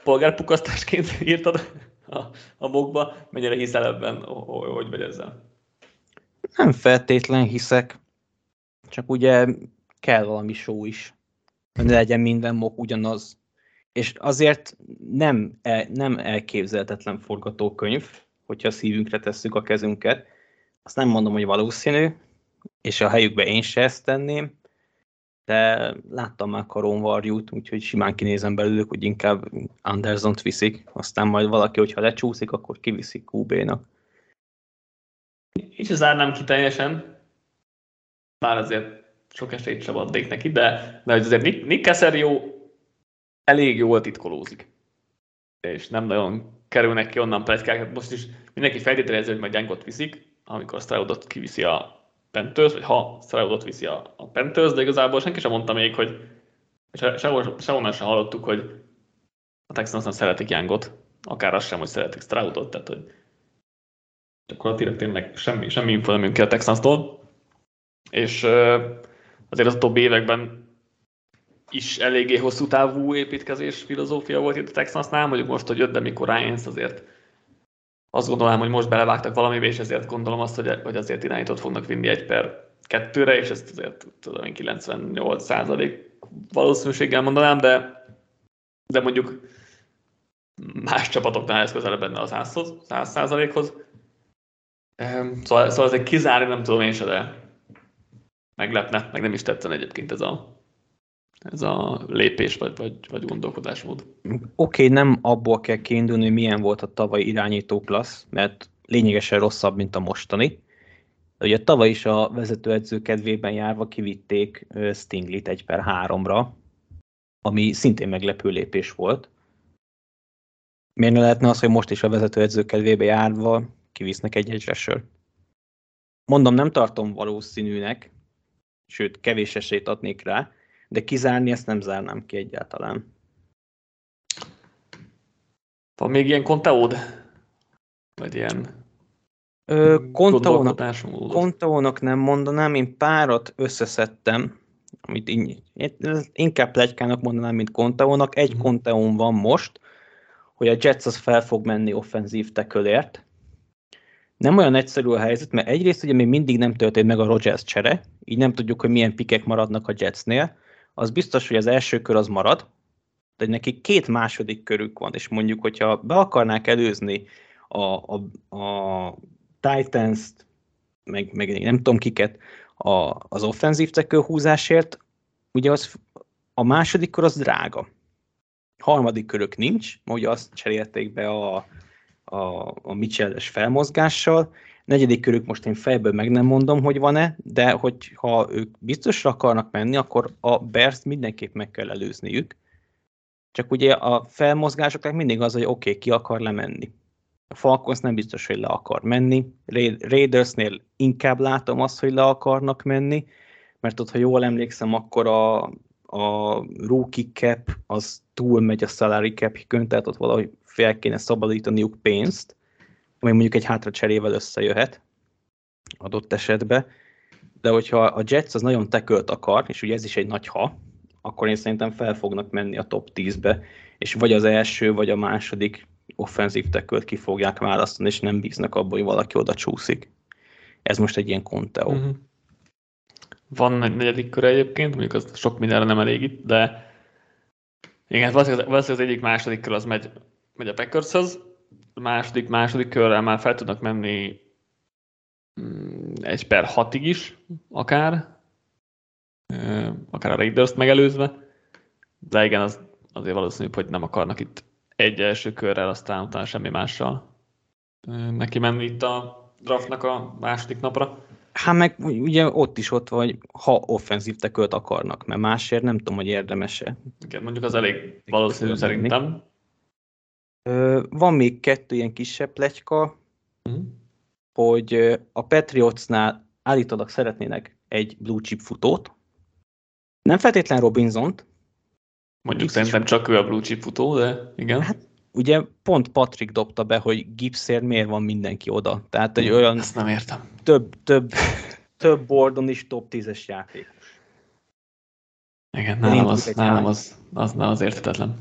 Speaker 1: polgárpukasztásként írtad a, a mokba, mennyire hiszel ebben, hogy vagy ezzel?
Speaker 2: Nem feltétlen hiszek, csak ugye kell valami show is, ne legyen minden mok ugyanaz. És azért nem, el, nem elképzelhetetlen forgatókönyv, hogyha a szívünkre tesszük a kezünket. Azt nem mondom, hogy valószínű, és a helyükbe én se ezt tenném, de láttam már Karon Varjút, úgyhogy simán kinézem belőlük, hogy inkább Anderson-t viszik, aztán majd valaki, hogyha lecsúszik, akkor kiviszik QB-nak.
Speaker 1: Így zárnám ki teljesen, bár azért sok esélyt sem adnék neki, de, de azért Nick, Nick Casario elég jól titkolózik. És nem nagyon kerülnek ki onnan pletykák. Most is mindenki feltételezi, hogy majd Gyangot viszik, amikor Stroudot kiviszi a Panthers, vagy ha Stroudot viszi a, a Panthers, de igazából senki sem mondta még, hogy sehol, sehonnan sem hallottuk, hogy a Texans nem szeretik Youngot, akár azt sem, hogy szeretik Stroudot, tehát hogy gyakorlatilag tényleg semmi, semmi info nem ki a Texans-tól. És azért az utóbbi években is eléggé hosszú távú építkezés filozófia volt itt a Texansnál, mondjuk most, hogy jött, de mikor Ryans azért azt gondolom, hogy most belevágtak valamibe, és ezért gondolom azt, hogy, hogy azért irányítót fognak vinni egy per kettőre, és ezt azért tudom 98 százalék valószínűséggel mondanám, de, de mondjuk más csapatoknál ez közelebb benne a 100 százalékhoz. Szóval, szóval ezek kizárni nem tudom én se, de meglepne, meg nem is tetszene egyébként ez a, ez a lépés vagy, vagy, vagy gondolkodásmód.
Speaker 2: Oké, okay, nem abból kell kiindulni, hogy milyen volt a tavaly irányító klassz, mert lényegesen rosszabb, mint a mostani. Ugye tavaly is a vezetőedző kedvében járva kivitték Stinglit egy per háromra, ami szintén meglepő lépés volt. Miért ne lehetne az, hogy most is a vezetőedző kedvébe járva kivisznek egy egyresről? Mondom, nem tartom valószínűnek, sőt, kevés esélyt adnék rá, de kizárni ezt nem zárnám ki egyáltalán.
Speaker 1: Van még ilyen konteód? Vagy ilyen
Speaker 2: Kontaónak nem mondanám, én párat összeszedtem, amit inkább plegykának mondanám, mint Kontaónak. Egy mm. Kontaón van most, hogy a Jets az fel fog menni offenzív tekölért. Nem olyan egyszerű a helyzet, mert egyrészt ugye még mindig nem történt meg a Rogers csere, így nem tudjuk, hogy milyen pikek maradnak a Jetsnél, az biztos, hogy az első kör az marad, de neki két második körük van, és mondjuk, hogyha be akarnák előzni a, a, a Titans-t, meg, meg nem tudom kiket, a, az offenzív tekő húzásért, ugye az, a második kör az drága. Harmadik körök nincs, ugye azt cserélték be a, a, a Mitchell-es felmozgással, negyedik körük most én fejből meg nem mondom, hogy van-e, de hogy ha ők biztosra akarnak menni, akkor a Bears mindenképp meg kell előzniük. Csak ugye a felmozgásoknak mindig az, hogy oké, okay, ki akar lemenni. A Falcons nem biztos, hogy le akar menni. Raidersnél inkább látom azt, hogy le akarnak menni, mert ott, ha jól emlékszem, akkor a, a rookie cap az túl megy a salary cap tehát ott valahogy fel kéne szabadítaniuk pénzt, ami mondjuk egy hátra cserével összejöhet adott esetben, de hogyha a Jets az nagyon tekölt akar, és ugye ez is egy nagy ha, akkor én szerintem fel fognak menni a top 10-be, és vagy az első, vagy a második offenzív tekölt ki fogják választani, és nem bíznak abban, hogy valaki oda csúszik. Ez most egy ilyen konteó. Uh-huh.
Speaker 1: Van egy negyedik kör egyébként, mondjuk az sok mindenre nem elég itt, de igen, valószínűleg az egyik második kör az megy, megy a Packershez, második, második körrel már fel tudnak menni mm, egy per hatig is, akár, akár a Raiders-t megelőzve, de igen, az azért valószínűbb, hogy nem akarnak itt egy első körrel, aztán utána semmi mással neki menni itt a draftnak a második napra.
Speaker 2: Hát meg ugye ott is ott vagy, ha offenzív tekölt akarnak, mert másért nem tudom, hogy érdemese.
Speaker 1: Igen, mondjuk az elég valószínű szerintem.
Speaker 2: Van még kettő ilyen kisebb pletyka, uh-huh. hogy a Patriotsnál állítólag szeretnének egy blue chip futót. Nem feltétlen Robinson-t.
Speaker 1: Mondjuk szerintem csak ő a blue chip futó, de igen. Hát
Speaker 2: ugye pont Patrick dobta be, hogy Gipsért miért van mindenki oda. Tehát egy olyan...
Speaker 1: Ezt nem értem.
Speaker 2: Több, több, több bordon is top 10-es játékos.
Speaker 1: Igen, nálam, az, nálam az, az, az, az érthetetlen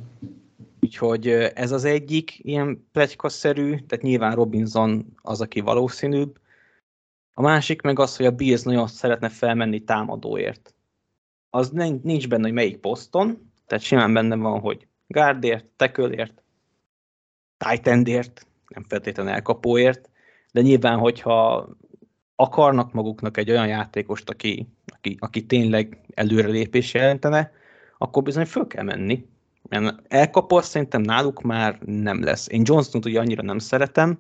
Speaker 2: Úgyhogy ez az egyik ilyen plegykaszerű, tehát nyilván Robinson az, aki valószínűbb. A másik meg az, hogy a Bills nagyon szeretne felmenni támadóért. Az nincs benne, hogy melyik poszton, tehát simán benne van, hogy guardért, tekölért, tight nem feltétlenül elkapóért, de nyilván, hogyha akarnak maguknak egy olyan játékost, aki, aki, aki tényleg előrelépés jelentene, akkor bizony föl kell menni. Elkapó szerintem náluk már nem lesz. Én Johnston-t ugye annyira nem szeretem,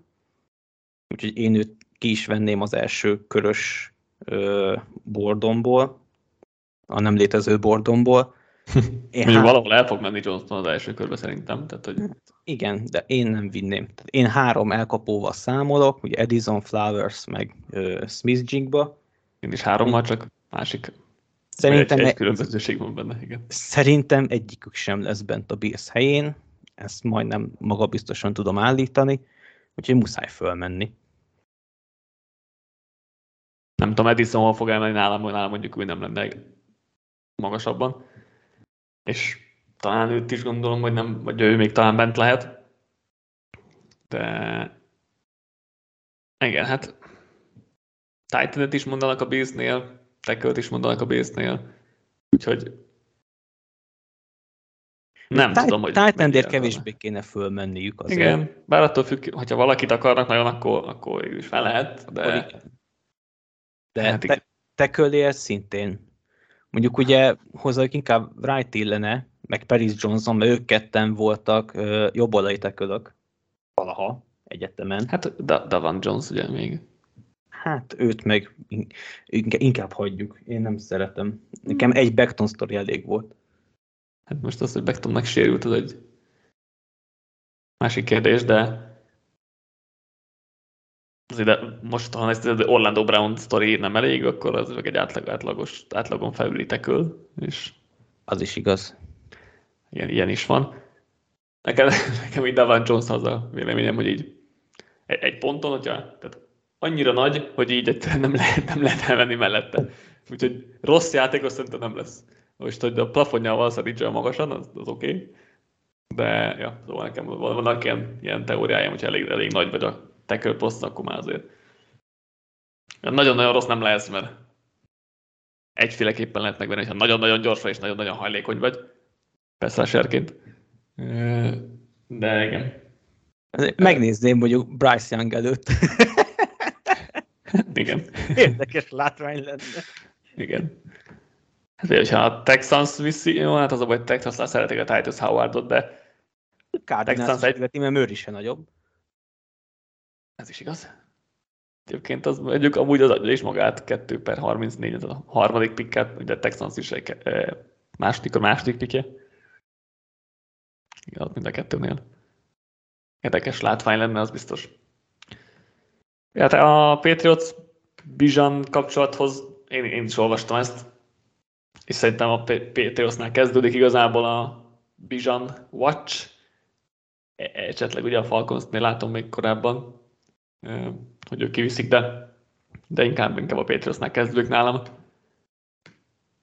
Speaker 2: úgyhogy én őt ki is venném az első körös ö, bordomból, a nem létező bordomból.
Speaker 1: Én Mondjuk há... valahol el fog menni Johnston az első körbe szerintem. Tehát, hogy...
Speaker 2: Igen, de én nem vinném. Tehát én három elkapóval számolok, ugye Edison, Flowers, meg uh, Smith Jigba.
Speaker 1: Én is hárommal, csak másik
Speaker 2: Szerintem,
Speaker 1: egy, egy különbözőség van benne, igen.
Speaker 2: Szerintem egyikük sem lesz bent a Bills helyén, ezt majdnem magabiztosan tudom állítani, úgyhogy muszáj fölmenni.
Speaker 1: Nem tudom, Edison hol fog elmenni nálam, nálam mondjuk ő nem lenne magasabban. És talán őt is gondolom, hogy nem, vagy ő még talán bent lehet. De igen, hát titan is mondanak a Beast-nél, tackle is mondanak a Base-nél, úgyhogy nem T- tudom, hogy...
Speaker 2: Titan kevésbé kéne fölmenniük azért.
Speaker 1: Igen, bár attól függ, hogyha valakit akarnak nagyon, akkor, akkor is fel lehet, de...
Speaker 2: De hát te, szintén. Mondjuk ugye hozzájuk inkább Wright illene, meg Paris Johnson, mert ők ketten voltak uh, jobboldali tekölök valaha egyetemen.
Speaker 1: Hát Davan Jones ugye még.
Speaker 2: Hát őt meg inkább hagyjuk. Én nem szeretem. Nekem egy Beckton sztori elég volt.
Speaker 1: Hát most az, hogy Becktonnak sérült, az egy másik kérdés, de az ide, most, ha ezt az Orlando Brown sztori nem elég, akkor az meg egy átlag, átlagos, átlagon felüli teköl, és
Speaker 2: az is igaz.
Speaker 1: Ilyen, ilyen is van. Nekem, nekem így Davon Jones az a véleményem, hogy így egy, egy ponton, hogyha tehát annyira nagy, hogy így egyszerűen nem lehet, nem lehet elvenni mellette. Úgyhogy rossz játékos szerintem nem lesz. Most, hogy a plafonja valószínűleg nincs olyan magasan, az, az oké. Okay. De, ja, szóval nekem vannak ilyen, ilyen teóriáim, hogy elég, elég nagy vagy a tackle poszt, akkor már azért. Nagyon-nagyon rossz nem lesz, mert egyféleképpen lehet megvenni, hogyha nagyon-nagyon gyorsan és nagyon-nagyon hajlékony vagy. Persze serként. De igen.
Speaker 2: Megnézném mondjuk Bryce Young előtt.
Speaker 1: Igen.
Speaker 2: Érdekes látvány lenne.
Speaker 1: Igen. Hát, hogyha a Texans viszi, jó, hát az a baj, Texans szeretik a Titus Howardot, de
Speaker 2: Cardinals egy... mert Murray se nagyobb.
Speaker 1: Ez is igaz. Egyébként az mondjuk amúgy az adja is magát 2 per 34, az a harmadik pikket, ugye Texans is egy e, második, a második pikje. Igen, mind a kettőnél. Érdekes látvány lenne, az biztos. Hát a Patriots Bizsan kapcsolathoz én, én is olvastam ezt, és szerintem a Patriotsnál kezdődik igazából a Bizsan Watch, e, esetleg ugye a Falconsnél látom még korábban, hogy ők kiviszik, de, de inkább, inkább a Patriotsnál kezdődik nálam.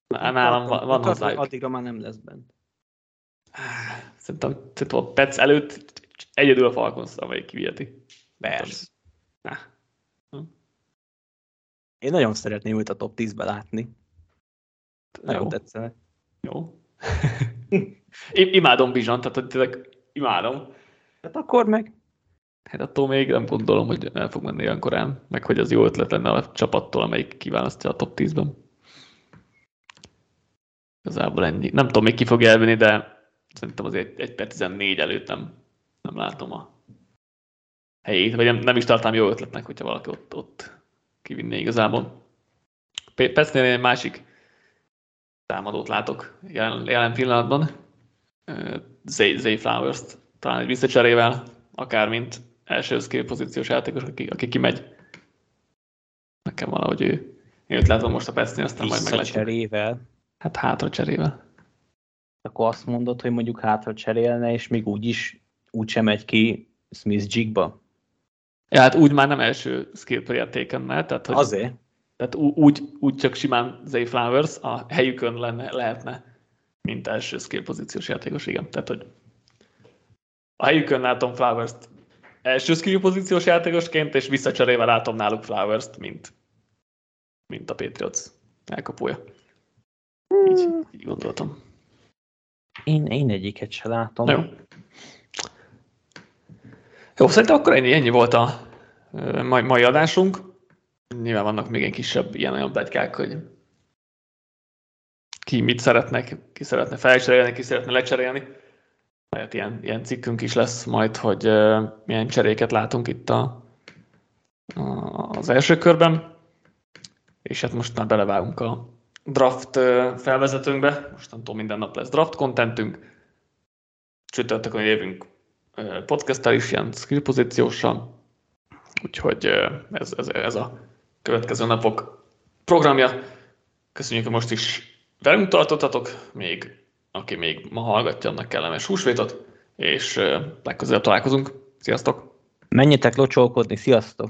Speaker 1: Nálam van, van hozzá.
Speaker 2: Addigra már nem lesz bent.
Speaker 1: Szerintem, szerintem a Pets előtt egyedül a Falcons, amelyik kiviheti.
Speaker 2: Persze. Én nagyon szeretném őt a top 10-be látni. Nagyon Jó. tetszene.
Speaker 1: Jó. imádom Bizsant, tehát tényleg imádom.
Speaker 2: Hát akkor meg.
Speaker 1: Hát attól még nem gondolom, hogy el fog menni olyan korán, meg hogy az jó ötlet lenne a csapattól, amelyik kiválasztja a top 10-ben. Igazából ennyi. Nem tudom, még ki fog elvenni, de szerintem azért egy per 14 előtt nem, nem látom a helyét, vagy nem, nem is tartám jó ötletnek, hogyha valaki ott, ott kivinni igazából. Petsnél egy másik támadót látok jelen, jelen pillanatban. Zay, Zay Flowers-t talán egy visszacserével, akár mint első pozíciós játékos, aki, aki kimegy. Nekem valahogy ő. Én őt látom most a Petsnél, aztán majd meglátjuk.
Speaker 2: cserével.
Speaker 1: Hát hátra cserével.
Speaker 2: Akkor azt mondod, hogy mondjuk hátra cserélne, és még úgy is úgy sem megy ki Smith Jigba?
Speaker 1: Ja, hát úgy már nem első skill player taken tehát hogy,
Speaker 2: Azért.
Speaker 1: Tehát úgy, úgy csak simán Zay Flowers a helyükön lenne, lehetne, mint első skill pozíciós játékos, igen. Tehát, hogy a helyükön látom Flowers-t első skill pozíciós játékosként, és visszacserélve látom náluk Flowers-t, mint, mint a Patriots elkapója. Így, így gondoltam.
Speaker 2: Én, én egyiket se látom.
Speaker 1: Jó. Jó, szerintem akkor ennyi, ennyi volt a mai, mai adásunk. Nyilván vannak még egy kisebb ilyen olyan pletykák, hogy ki mit szeretnek, ki szeretne felcserélni, ki szeretne lecserélni. Lehet ilyen, ilyen cikkünk is lesz majd, hogy milyen cseréket látunk itt a, a, az első körben. És hát most már belevágunk a draft uh, felvezetőnkbe. Mostantól minden nap lesz draft contentünk. Csütörtökön jövünk podcasttal is, ilyen skill pozícióssal. Úgyhogy ez, ez, ez a következő napok programja. Köszönjük, hogy most is velünk tartottatok, még aki még ma hallgatja, annak kellemes húsvétot, és legközelebb találkozunk. Sziasztok!
Speaker 2: Menjetek locsolkodni, sziasztok!